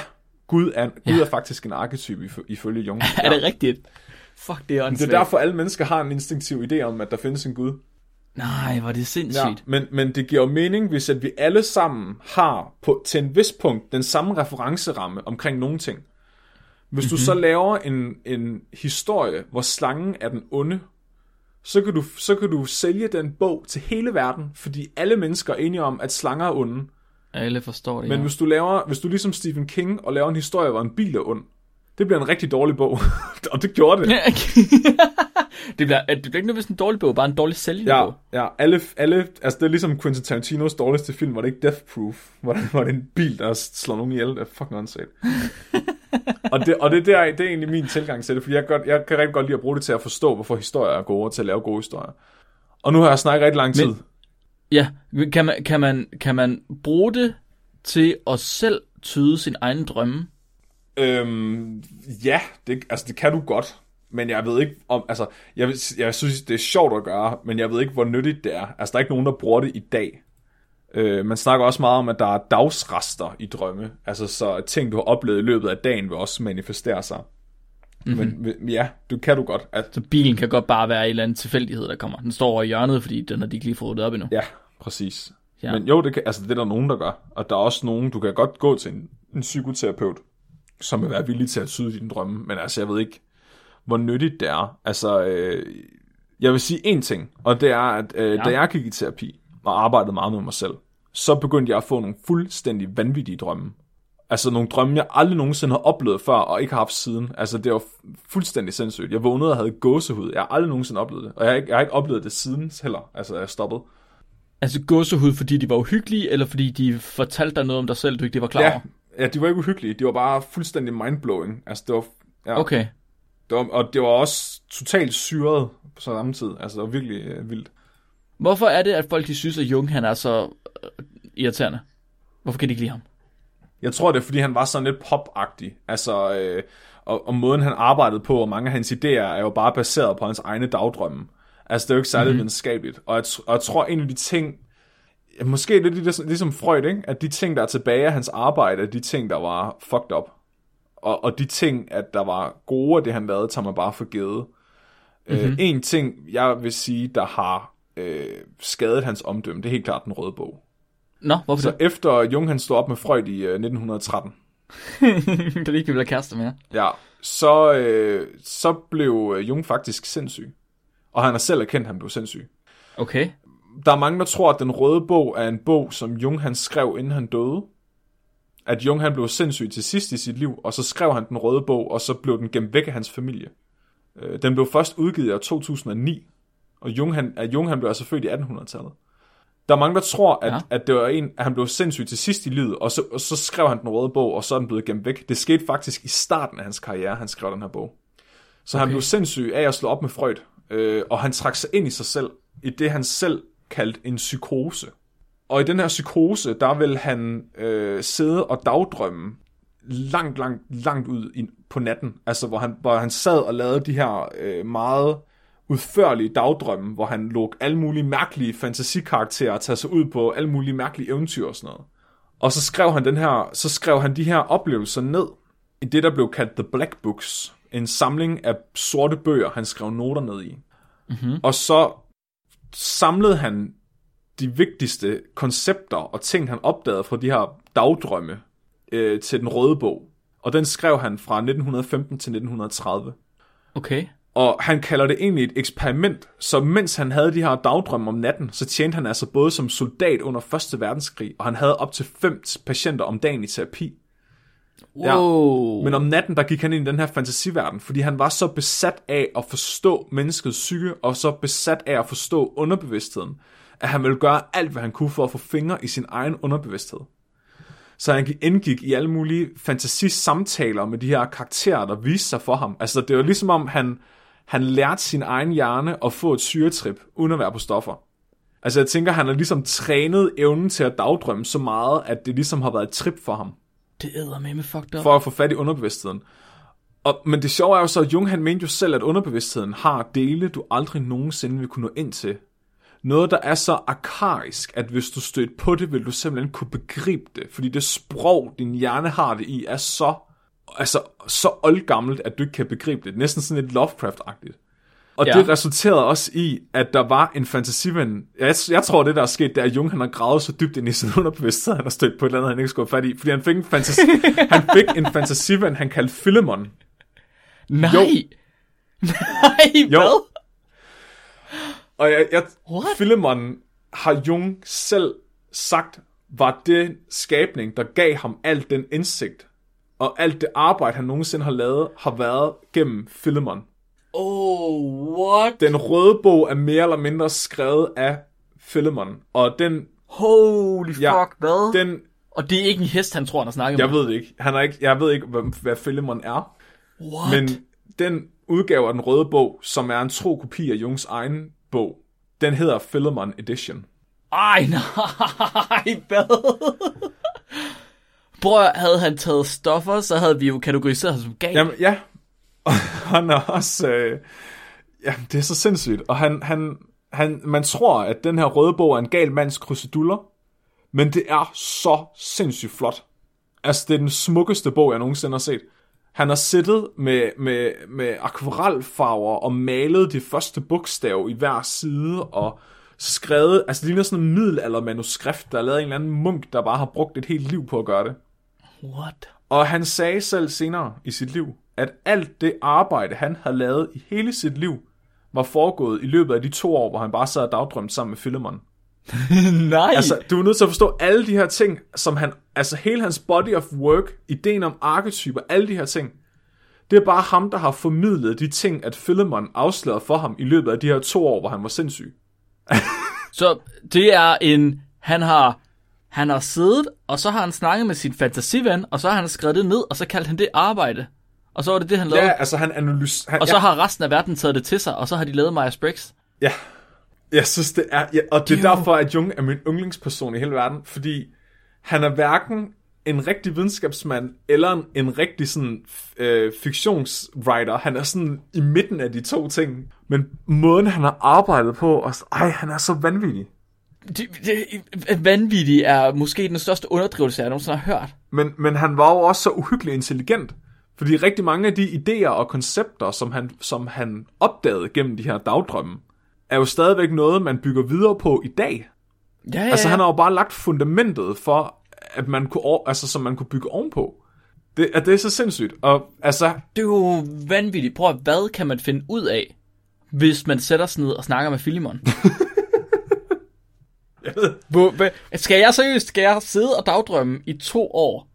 Gud er, Gud Ja. er faktisk en arketype ifø- ifølge Jung. Er det rigtigt? Fuck, det er Det åndssvagt. er derfor, alle mennesker har en instinktiv idé om, at der findes en Gud. Nej, hvor det sindssygt. Ja, men, men det giver jo mening, hvis at vi alle sammen har på, til en vis punkt den samme referenceramme omkring nogle ting. Hvis du så laver en, en historie, hvor slangen er den onde, så kan, du, så kan du sælge den bog til hele verden, fordi alle mennesker er enige om, at slanger er onde. Alle forstår det, Men ja. hvis du laver, hvis du ligesom Stephen King og laver en historie, hvor en bil er ond, det bliver en rigtig dårlig bog. og det gjorde det. det, bliver, det bliver ikke nødvendigvis en dårlig bog, bare en dårlig sælgende Ja, bog. ja alle, alle, altså det er ligesom Quentin Tarantinos dårligste film, hvor det ikke Death Proof, hvor, der- hvor det er en bil, der slår nogen ihjel. Det er fucking åndssvagt. og det, og det, der, det er egentlig min tilgang til det, fordi jeg, godt, jeg kan rigtig godt lide at bruge det til at forstå, hvorfor historier er gode, og til at lave gode historier. Og nu har jeg snakket rigtig lang tid. Men- Ja, kan man, kan, man, kan man bruge det til at selv tyde sin egen drømme? Øhm, ja, det, altså det kan du godt. Men jeg ved ikke om, altså, jeg, jeg synes, det er sjovt at gøre, men jeg ved ikke, hvor nyttigt det er. Altså, der er ikke nogen, der bruger det i dag. Øh, man snakker også meget om, at der er dagsrester i drømme. Altså, så ting, du har oplevet i løbet af dagen, vil også manifestere sig. Mm-hmm. Men men ja, du kan du godt. At, Så bilen kan godt bare være en eller anden tilfældighed, der kommer. Den står over i hjørnet, fordi den har de ikke lige fået det op endnu. ja, præcis. Ja. Men jo, det, kan, altså, det er der nogen, der gør. Og der er også nogen, du kan godt gå til en, en psykoterapeut, som vil være villig til at tyde dine drømme. Men altså, jeg ved ikke, hvor nyttigt det er. Altså, øh, jeg vil sige en ting, og det er, at øh, ja. da jeg gik i terapi og arbejdede meget med mig selv, så begyndte jeg at få nogle fuldstændig vanvittige drømme. Altså nogle drømme, jeg aldrig nogensinde har oplevet før, og ikke har haft siden. Altså det var fu- fuldstændig sindssygt. Jeg vågnede og havde gåsehud. Jeg har aldrig nogensinde oplevet det. Og jeg har ikke, jeg har ikke oplevet det siden heller. Altså jeg stoppede. Altså gåsehud, fordi de var uhyggelige, eller fordi de fortalte dig noget om dig selv, du ikke det var klar over? ja, de var ikke uhyggelige. De var bare fuldstændig mindblowing. Altså det var, ja, Okay. det var, og det var også totalt syret på samme tid. Altså det var virkelig øh, vildt. Hvorfor er det, at folk de synes, at Jung han er så øh, irriterende? Hvorfor kan de ikke lide ham? Jeg tror, det er, fordi han var sådan lidt pop-agtig. Altså, øh, og, og måden, han arbejdede på, og mange af hans idéer, er jo bare baseret på hans egne dagdrømme. Altså, det er jo ikke særlig mm-hmm. videnskabeligt. Og jeg, og jeg tror, en af de ting, ja, måske lidt ligesom, ligesom Freud, ikke? at de ting, der er tilbage af hans arbejde, er de ting, der var fucked up. Og, og de ting, at der var gode af det, han lavede, tager man bare for givet. Mm-hmm. Øh, en ting, jeg vil sige, der har øh, skadet hans omdømme, det er helt klart den røde bog. Nå, hvorfor Så det? efter Jung han stod op med Freud i øh, 1913, kan det ikke blive kærester mere? Ja, så, øh, så blev øh, Jung faktisk sindssyg. Og han har selv erkendt, at han blev sindssyg. Okay. Der er mange, der tror, at Den Røde Bog er en bog, som Jung han skrev, inden han døde. At Jung han blev sindssyg til sidst i sit liv, og så skrev han Den Røde Bog, og så blev den gemt væk af hans familie. Øh, Den blev først udgivet i år 2009, og Jung han, at Jung han blev altså født i 1800-tallet. Der er mange, der tror, at, Ja. at, det var en, at han blev sindssyg til sidst i livet, og så, og så skrev han den røde bog, og så er den blevet gemt væk. Det skete faktisk i starten af hans karriere, han skrev den her bog. Så okay. han blev sindssyg af at slå op med Freud, øh, og han trak sig ind i sig selv, i det han selv kaldt en psykose. Og i den her psykose, der vil han øh, sidde og dagdrømme langt, langt, langt ud i, på natten. Altså, hvor han, hvor han sad og lavede de her øh, meget udførlige dagdrømme, hvor han lå alle mulige mærkelige fantasikarakterer tage sig ud på alle mulige mærkelige eventyr og sådan noget. Og så skrev han den her, så skrev han de her oplevelser ned i det, der blev kaldt The Black Books. En samling af sorte bøger, han skrev noter ned i. Mm-hmm. Og så samlede han de vigtigste koncepter og ting, han opdagede fra de her dagdrømme øh, til den røde bog. Og den skrev han fra 1915 til 1930. Okay. Og han kalder det egentlig et eksperiment, så mens han havde de her dagdrømme om natten, så tjente han altså både som soldat under 1. verdenskrig, og han havde op til fem patienter om dagen i terapi. Wow. Ja. Men om natten, der gik han ind i den her fantasiverden, fordi han var så besat af at forstå menneskets psyke, og så besat af at forstå underbevidstheden, at han ville gøre alt, hvad han kunne for at få fingre i sin egen underbevidsthed. Så han indgik i alle mulige fantasisamtaler med de her karakterer, der viste sig for ham. Altså, det var ligesom om, han, han lærte sin egen hjerne at få et syretrip, uden at være på stoffer. Altså, jeg tænker, han har ligesom trænet evnen til at dagdrømme så meget, at det ligesom har været et trip for ham. Det æder med med fucked up. For at få fat i underbevidstheden. Og, men det sjove er jo så, at Jung han mente jo selv, at underbevidstheden har dele, du aldrig nogensinde vil kunne nå ind til. Noget, der er så arkaisk, at hvis du stødt på det, vil du simpelthen kunne begribe det. Fordi det sprog, din hjerne har det i, er så, altså, så oldgammelt, at du ikke kan begribe det. Næsten sådan lidt Lovecraft-agtigt. Og Ja. det resulterede også i, at der var en fantasiven. Jeg, jeg tror, det der er sket, det er, at Jung han har gravet så dybt ind i sin underbevidsthed, han har stødt på et eller andet, han ikke skulle have fat i. Fordi han fik en, fantasi, han fik en fantasiven, han kaldte Philemon. Nej. Jo. Nej, Jo. hvad? Og jeg, jeg, What? Philemon har Jung selv sagt, var det skabning, der gav ham al den indsigt, og alt det arbejde, han nogensinde har lavet, har været gennem Philemon. Oh, what? Den røde bog er mere eller mindre skrevet af Philemon, og den, Holy fuck, Ja, hvad? den Og det er ikke en hest, han tror, han har snakket jeg med. ved det ikke, han er ikke, jeg ved ikke, hvad, hvad Philemon er, What? men den udgave af den røde bog, som er en tro kopi af Jungs egen bog, den hedder Philemon Edition. Ej, nej, hvad? Bror, havde han taget stoffer, så havde vi jo kategoriseret ham som gal. Jamen, ja. Og han er også... Øh, ja, det er så sindssygt. Og han, han, han, man tror, at den her røde bog er en gal mands kruseduller, men det er så sindssygt flot. Altså, det er den smukkeste bog, jeg nogensinde har set. Han har siddet med, med, med akvarelfarver og malet de første bogstav i hver side, og skrevet, altså det ligner sådan en middelaldermanuskript, der er lavet en eller anden munk, der bare har brugt et helt liv på at gøre det. What? Og han sagde selv senere i sit liv, at alt det arbejde, han havde lavet i hele sit liv, var foregået i løbet af de to år, hvor han bare sad og dagdrømte sammen med Philemon. Nej. Altså, du er nødt til at forstå alle de her ting, som han, altså hele hans body of work, ideen om arketyper, alle de her ting, det er bare ham, der har formidlet de ting, at Philemon afslørede for ham i løbet af de her to år, hvor han var sindssyg. Så det er en, han har, han har siddet, og så har han snakket med sin fantasiven, og så har han skrevet det ned, og så kaldte han det arbejde. Og så var det det, han lavede. Ja, altså han analyserer... og så har resten af verden taget det til sig, og så har de lavet Myers-Briggs. Ja, jeg synes det er, ja, og det, er jo- derfor, at Jung er min yndlingsperson i hele verden, fordi han er hverken en rigtig videnskabsmand, eller en, en rigtig sådan, øh, fiktionswriter. Han er sådan i midten af de to ting. Men måden, han har arbejdet på, og, ej, han er så vanvittig. Det, det, vanvittigt er måske den største underdrivelse, jeg nogensinde har hørt. Men, men han var jo også så uhyggeligt intelligent. Fordi rigtig mange af de idéer og koncepter, som han, som han opdagede gennem de her dagdrømme, er jo stadigvæk noget, man bygger videre på i dag. Ja, ja, Altså ja. han har jo bare lagt fundamentet for, at man kunne, altså, som man kunne bygge ovenpå. Det, at det er så sindssygt. Og altså, Det er jo vanvittigt. Prøv at, hvad kan man finde ud af, hvis man sætter sig ned og snakker med Filimon? Hvor, hvad, skal jeg seriøst, skal jeg sidde og dagdrømme i to år,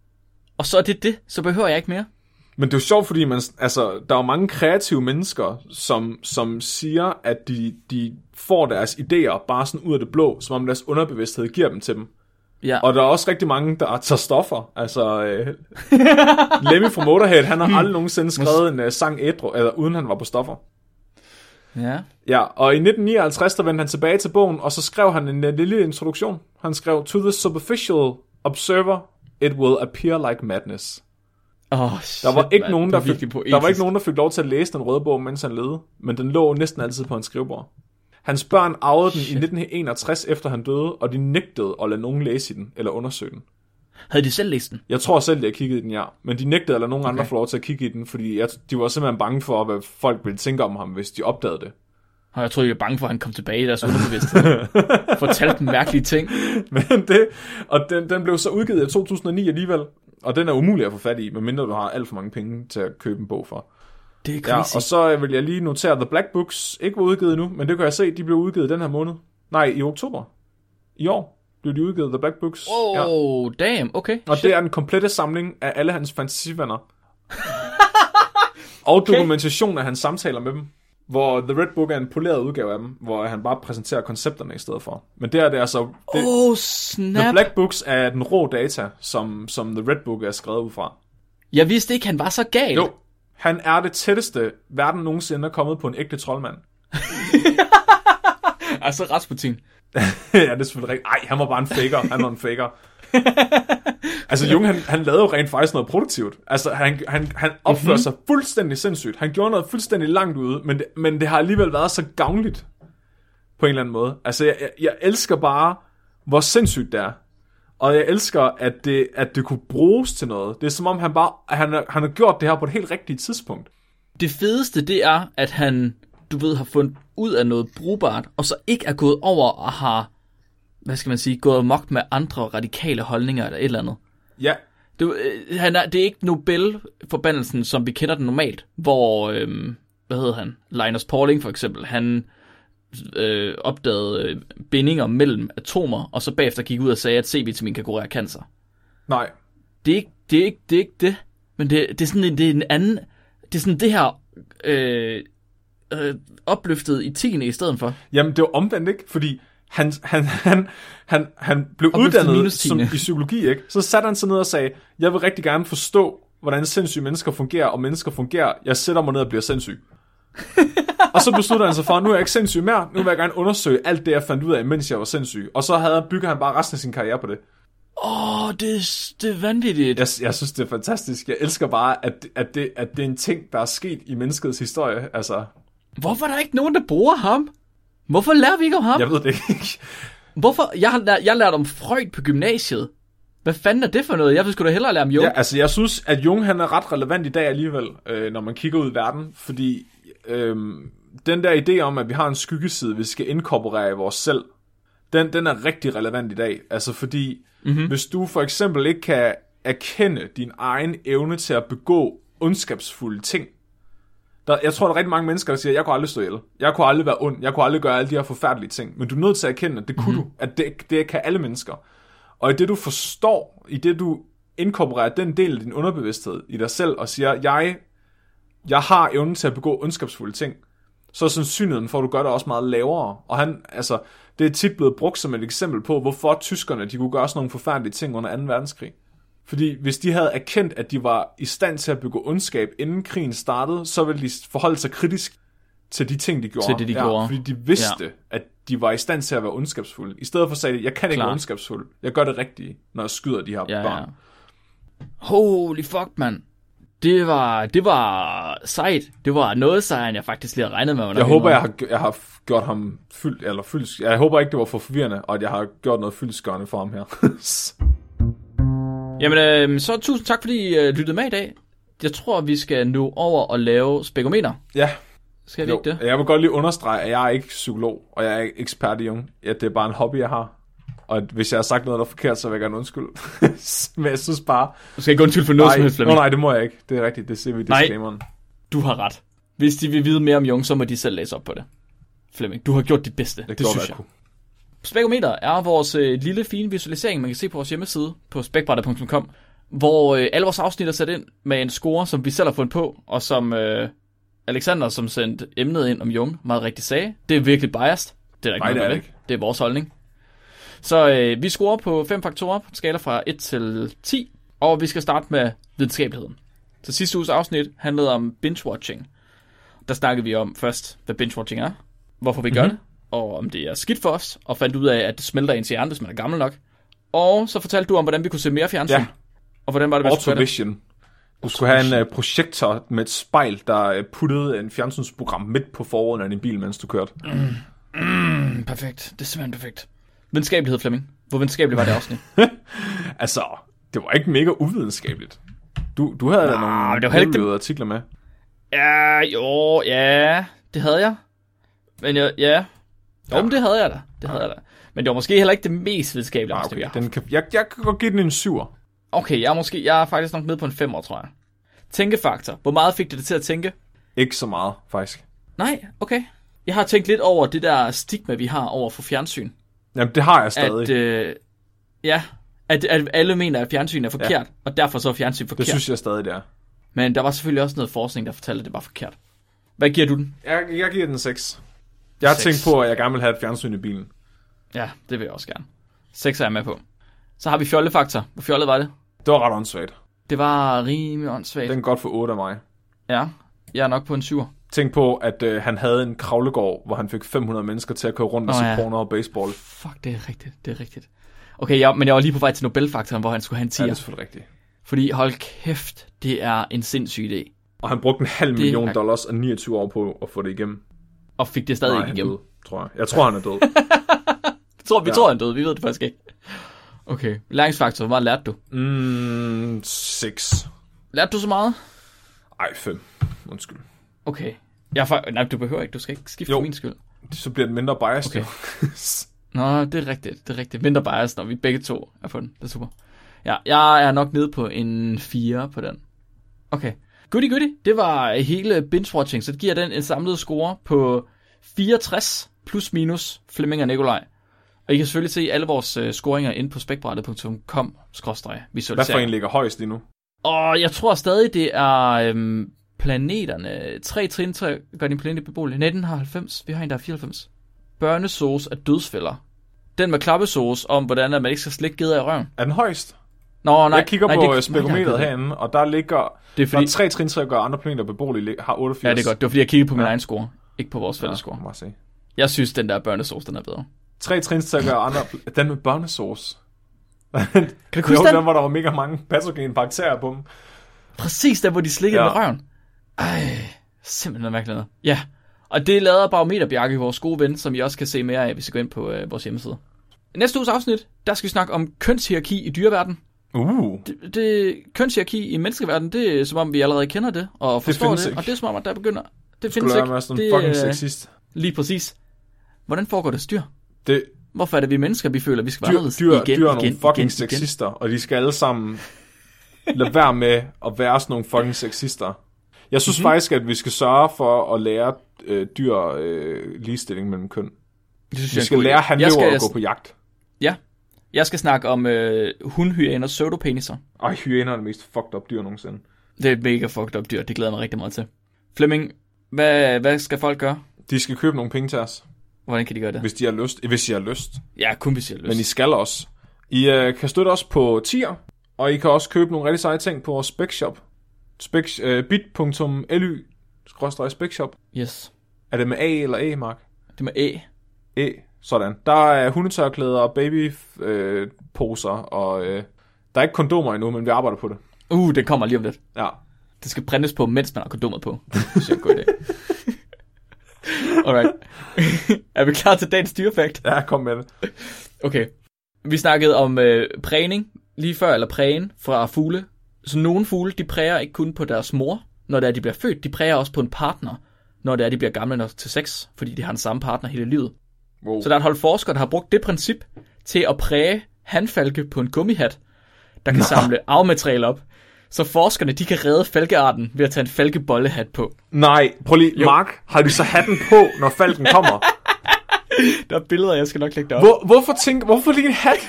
og så er det det, så behøver jeg ikke mere? Men det er jo sjovt, fordi man, altså, der er jo mange kreative mennesker, som, som siger, at de, de får deres idéer bare sådan ud af det blå, som om deres underbevidsthed giver dem til dem. Ja. Og der er også rigtig mange, der tager stoffer. Altså, øh, Lemmy fra Motorhead, han har aldrig nogensinde skrevet en uh, sang ædru, eller uden han var på stoffer. Ja. Ja, og i 1959, der vendte han tilbage til bogen, og så skrev han en, en lille introduktion. Han skrev, To the superficial observer, it will appear like madness. Oh, Der var, ikke nogen, der, fik, der var ikke nogen, der fik lov til at læse den røde bog, mens han levede, men den lå næsten altid på hans skrivebord. Hans børn arvede den i 1961, efter han døde, og de nægtede at lade nogen læse i den, eller undersøge den. Havde de selv læst den? Jeg tror selv, jeg kiggede i den, ja. Men de nægtede at lade nogen okay. andre få lov til at kigge i den, fordi jeg, de var simpelthen bange for, hvad folk ville tænke om ham, hvis de opdagede det. Og jeg tror, jeg var bange for, at han kom tilbage i deres underbevidsthed. Fortalte dem mærkelige ting. Men det, og den, den blev så udgivet i 2009 alligevel, og den er umulig at få fat i, medmindre du har alt for mange penge til at købe en bog for. Det er Ja, crazy. og så vil jeg lige notere, at The Black Books ikke var udgivet nu, men det kan jeg se, de blev udgivet den her måned. Nej, i oktober. I år blev de udgivet, The Black Books. Ja. Oh, damn, okay. Og det er den komplette samling af alle hans fantasivenner. og dokumentation af hans samtaler med dem. Hvor The Red Book er en poleret udgave af dem, hvor han bare præsenterer koncepterne i stedet for. Men det er det altså... Det, Oh, The snap. Black Books er den rå data, som, som The Red Book er skrevet ud fra. Jeg vidste ikke, han var så gal. Jo, han er det tætteste, verden nogensinde er kommet på en ægte troldmand. Altså Rasputin. ja, det er selvfølgelig rigtigt. Ej, han var bare en faker. Han var en faker. altså, Jung, han, han lavede jo rent faktisk noget produktivt. Altså, han, han, han opførte mm-hmm. sig fuldstændig sindssygt. Han gjorde noget fuldstændig langt ude, men det, men det har alligevel været så gavnligt på en eller anden måde. Altså, jeg, jeg, jeg elsker bare, hvor sindssygt det er. Og jeg elsker, at det, at det kunne bruges til noget. Det er som om, han bare han, han har gjort det her på et helt rigtigt tidspunkt. Det fedeste, det er, at han, du ved, har fundet ud af noget brugbart, og så ikke er gået over og har, hvad skal man sige, gået amok med andre radikale holdninger eller et eller andet. Ja, Det, øh, han er, det er ikke Nobel-forbandelsen, som vi kender den normalt, hvor, øhm, hvad hedder han, Linus Pauling for eksempel, han øh, opdagede øh, bindinger mellem atomer, og så bagefter gik ud og sagde, at C-vitamin kan kurere cancer. nej. Det er ikke det, er ikke, det, er ikke det. men det, det, er sådan en, det er en anden, det er sådan det her øh, øh, opløftet i tiende i stedet for. Jamen, det var omvendt, ikke? Fordi han, han, han, han, han blev Og uddannet som, i psykologi, ikke? Så satte han sig ned og sagde, jeg vil rigtig gerne forstå, hvordan sindssyge mennesker fungerer, og mennesker fungerer. Jeg sætter mig ned og bliver sindssyg. og så besluttede han sig for, nu er jeg ikke sindssyg mere, nu vil jeg gerne undersøge alt det, jeg fandt ud af, mens jeg var sindssyg. Og så havde, bygger han bare resten af sin karriere på det. Åh, oh, det, er- det er vanvittigt. Jeg, jeg synes, det er fantastisk. Jeg elsker bare, at, at, det, at det er en ting, der er sket i menneskets historie. Altså, Hvorfor er der ikke nogen, der bruger ham? Hvorfor lærer vi ikke om ham? jeg ved det ikke. Hvorfor? Jeg har lært, jeg har lært om Freud på gymnasiet. Hvad fanden er det for noget? Jeg vil sgu da hellere lære om Jung. Ja, altså jeg synes, at Jung han er ret relevant i dag alligevel, øh, når man kigger ud i verden, fordi øh, den der idé om, at vi har en skyggeside, vi skal inkorporere i vores selv, den, den er rigtig relevant i dag. Altså fordi, mm-hmm. hvis du for eksempel ikke kan erkende din egen evne til at begå ondskabsfulde ting, der, jeg tror, der er rigtig mange mennesker, der siger, jeg kunne aldrig stå ihjel. Jeg kunne aldrig være ond. Jeg kunne aldrig gøre alle de her forfærdelige ting. Men du er nødt til at erkende, at det kunne mm-hmm. du. At det, det kan alle mennesker. Og i det du forstår, i det du inkorporerer den del af din underbevidsthed i dig selv, og siger, jeg, jeg har evnen til at begå ondskabsfulde ting, så er sandsynligheden for, at du gør det også meget lavere. Og han, altså, det er tit blevet brugt som et eksempel på, hvorfor tyskerne de kunne gøre sådan nogle forfærdelige ting under 2. verdenskrig. Fordi hvis de havde erkendt, at de var i stand til at begå ondskab, inden krigen startede, så ville de forholde sig kritisk til de ting, de gjorde. Til det, de ja, gjorde. Fordi de vidste, Ja. at de var i stand til at være ondskabsfulde. I stedet for sagde de, jeg kan ikke Klart. være ondskabsfuld. Jeg gør det rigtige, når jeg skyder de her Ja, børn. ja. Holy fuck, mand. Det var, det var sejt. Det var noget sejt, end jeg faktisk lige havde regnet med. Jeg håber, jeg har, jeg har gjort ham fyldt, eller fyldt, jeg håber ikke, det var for forvirrende, og at jeg har gjort noget fyldskørende for ham her. Jamen, øh, så tusind tak, fordi I øh, lyttede med i dag. Jeg tror, vi skal nu over og lave spekometer. ja, Skal vi jo. ikke det? Jeg vil godt lige understrege, at jeg er ikke psykolog, og jeg er ikke ekspert i Jung. Ja, det er bare en hobby, jeg har. Og hvis jeg har sagt noget, der er forkert, så vil jeg gerne undskylde. Men jeg synes bare... Du skal ikke undskylde for noget Nej, som helst, Flemming. nej, det må jeg ikke. Det er rigtigt, det ser vi i Nej. disclaimeren. Du har ret. Hvis de vil vide mere om Jung, så må de selv læse op på det. Flemming, du har gjort dit bedste. Jeg det gjorde, synes jeg. kunne. Spekometer er vores øh, lille fine visualisering, man kan se på vores hjemmeside på spækbrætter.com, hvor øh, alle vores afsnit er sat ind med en score, som vi selv har fundet på, og som øh, Alexander, som sendte emnet ind om Jung, meget rigtigt sagde. Det er virkelig biased. Det er der ikke Nej, noget det er ikke. Det er vores holdning. Så øh, vi scorer på fem faktorer på skala fra 1 til 10, og vi skal starte med videnskabeligheden. Så sidste uges afsnit handlede om binge-watching. der snakkede vi om først, hvad binge-watching er, hvorfor vi gør Mhm. det, og om det er skidt for os, og fandt ud af, at det smelter ens hjerne, hvis man er gammel nok. Og så fortalte du om, hvordan vi kunne se mere fjernsyn. Ja. Og hvordan var det, man skulle det? Autovision. Du skulle have en uh, projektor med et spejl, der uh, puttede en fjernsynsprogram midt på forruden af din bil, mens du kørte. Mm, perfekt. Det er simpelthen perfekt. Venskabelighed, Flemming. Hvor venskabeligt var det afsnit? Altså, det var ikke mega uvidenskabeligt. Du, du havde da nogle det var ikke vellyttede artikler med. ja, jo, ja, det havde jeg. Men jeg, ja. Jo, Ja. men det havde jeg da. Det havde jeg da. Men det var måske heller ikke det mest videnskabelige Ah, okay. Den kan, jeg, jeg kan godt give den en syver. Okay, jeg er måske, jeg er faktisk nok nede på en 5 år, tror jeg. Tænkefaktor. Hvor meget fik det til at tænke? Ikke så meget, faktisk. Nej, okay. Jeg har tænkt lidt over det der stigma, vi har over for fjernsyn. Jamen, det har jeg stadig. At, øh, ja, at, at alle mener, at fjernsyn er forkert, ja. og derfor så er fjernsyn forkert. det synes jeg stadig, det er. Men der var selvfølgelig også noget forskning, der fortalte, at det var forkert. Hvad giver du den? Jeg, jeg giver den 6. Jeg har Seks. tænkt på, at jeg gerne vil have et fjernsyn i bilen. Ja, det vil jeg også gerne. 6 er jeg med på. Så har vi fjollefaktor. Hvor fjollet var det? Det var ret åndssvagt. Det var rimelig åndssvagt. Den er godt for 8 af mig. Ja, jeg er nok på en 7. Tænk på, at øh, han havde en kravlegård, hvor han fik 500 mennesker til at køre rundt og se ja. porno og baseball. Fuck, det er rigtigt, det er rigtigt. Okay, ja, men jeg var lige på vej til Nobelfaktoren, hvor han skulle have en 10'er. Ja, det er selvfølgelig rigtigt. Fordi hold kæft, det er en sindssyg idé. Og han brugte en halv million dollars og 29 år på at få det igennem. Og fik det stadig Nej, ikke igennem. tror jeg. Jeg tror, han er død. Tror, vi Ja. tror, han døde. Vi ved det faktisk ikke. Okay. Læringsfaktor. Hvor meget lærte du? mm, 6. Lærte du så meget? Ej, 5. Undskyld. Okay. Jeg er fa- Nej, du behøver ikke. Du skal ikke skifte Jo. for min skyld. Så bliver det mindre biased. Okay. Nå, det er rigtigt. Det er rigtigt. Mindre bias, når vi begge to er på den. Det er super. Ja, jeg er nok nede på en 4 på den. Okay. Goody goody. Det var hele binge-watching, så det giver den en samlet score på 64 plus minus Flemming og Nikolaj. Og I kan selvfølgelig se alle vores uh, scoringer ind på spækbrættet.com Hvad for en ligger højst lige nu? Og jeg tror stadig, det er øhm, planeterne. Tre trin, tre gør din planet beboelig. 1990, vi har en, der er 94. Børnesauce af dødsfælder. Den med klappesauce om, hvordan man ikke skal slikke geder i røven. Er den højst? Nå, nej. jeg kigger nej, på det, øh, har- herinde, og der ligger... Det er Der fordi, er tre trin at gøre andre planeter beboelige, lig- har 88. ja, det er godt. Det var fordi, jeg kiggede på min Ja. egen score. Ikke på vores fælles score. se. Jeg synes, den der børnesauce, den er bedre. Tre trin at gøre andre... Den med børnesauce. Kan du huske den? den, hvor der var mega mange patogene bakterier på dem. Præcis der, hvor de slikkede Ja. med røven. Ej, simpelthen noget mærkeligt. noget. Ja, og det lavede Barometer Bjarke, vores gode ven, som I også kan se mere af, hvis I går ind på øh, vores hjemmeside. Næste uges afsnit, der skal vi snakke om kønshierarki i dyreverdenen. Uh, Det, det kønshierarki i menneskeverdenen, det er som om vi allerede kender det og forstår det, det ikke. og det er som om, at der begynder... Det skulle findes lade ikke. det, fucking sexist. Lige præcis. Hvordan foregår det styr? Det, Hvorfor er det vi mennesker, vi føler, vi skal være dyr, igen, dyr er igen, nogle fucking igen, sexister, og de skal alle sammen lade være med at være sådan nogle fucking sexister. Jeg synes Mhm. mm-hmm. faktisk, at vi skal sørge for at lære øh, dyr øh, ligestilling mellem køn. igen. Det synes Vi jeg skal lære skal, at gå på jagt. Ja, jeg skal snakke om øh, hundhyæner pseudopeniser. Ej, hyæner er det mest fucked up dyr nogensinde. Det er et mega fucked up dyr, det glæder jeg mig rigtig meget til. Flemming, hvad, hvad skal folk gøre? De skal købe nogle penge til os, Hvordan kan de gøre det? hvis de har lyst. Hvis I har lyst. Ja, kun hvis jeg har lyst. Men I skal også. I øh, kan støtte os på tier, og I kan også købe nogle rigtig seje ting på vores specshop. Spec, øh, bit.ly specshop. Yes, Er det med A eller E, Mark? det med æ. E. Sådan. Der er hundetørklæder, babyposer, øh, og øh, der er ikke kondomer endnu, men vi arbejder på det. Uh, det kommer lige om lidt. Ja. Det skal printes på, mens man har kondomet på. Det er en god idé. Alright. er vi klar til dagens dyrefakt? Ja, kom med det. Okay. Vi snakkede om øh, prægning lige før, eller prægen fra fugle. Så nogle fugle, de præger ikke kun på deres mor, når det er, de bliver født. De præger også på en partner, når det er, de bliver gamle nok til sex, fordi de har den samme partner hele livet. Wow. Så der er et hold forskere, der har brugt det princip til at præge handfalke på en gummihat, der kan samle arvemateriale op. Så forskerne, de kan redde falkearten ved at tage en falkebollehat på. Nej, prøv lige. Jo. Mark, har de så hatten på, når falken kommer? Der er billeder, jeg skal nok lægge derop. Hvor, hvorfor, tænk, hvorfor lige en hat?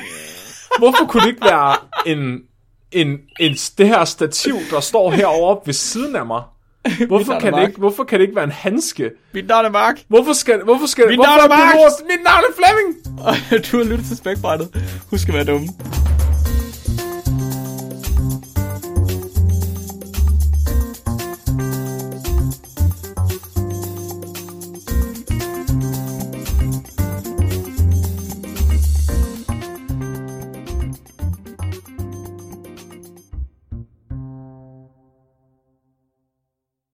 Hvorfor kunne det ikke være en, en, en, det her stativ, der står herovre ved siden af mig? Hvorfor kan, det ikke, hvorfor kan det ikke være en handske? Mit navn er Mark, Hvorfor skal, hvorfor skal, Mit navn er Mark. Mit navn er Flemming! og du har lyttet til Spækbrættet. Husk at være dumme.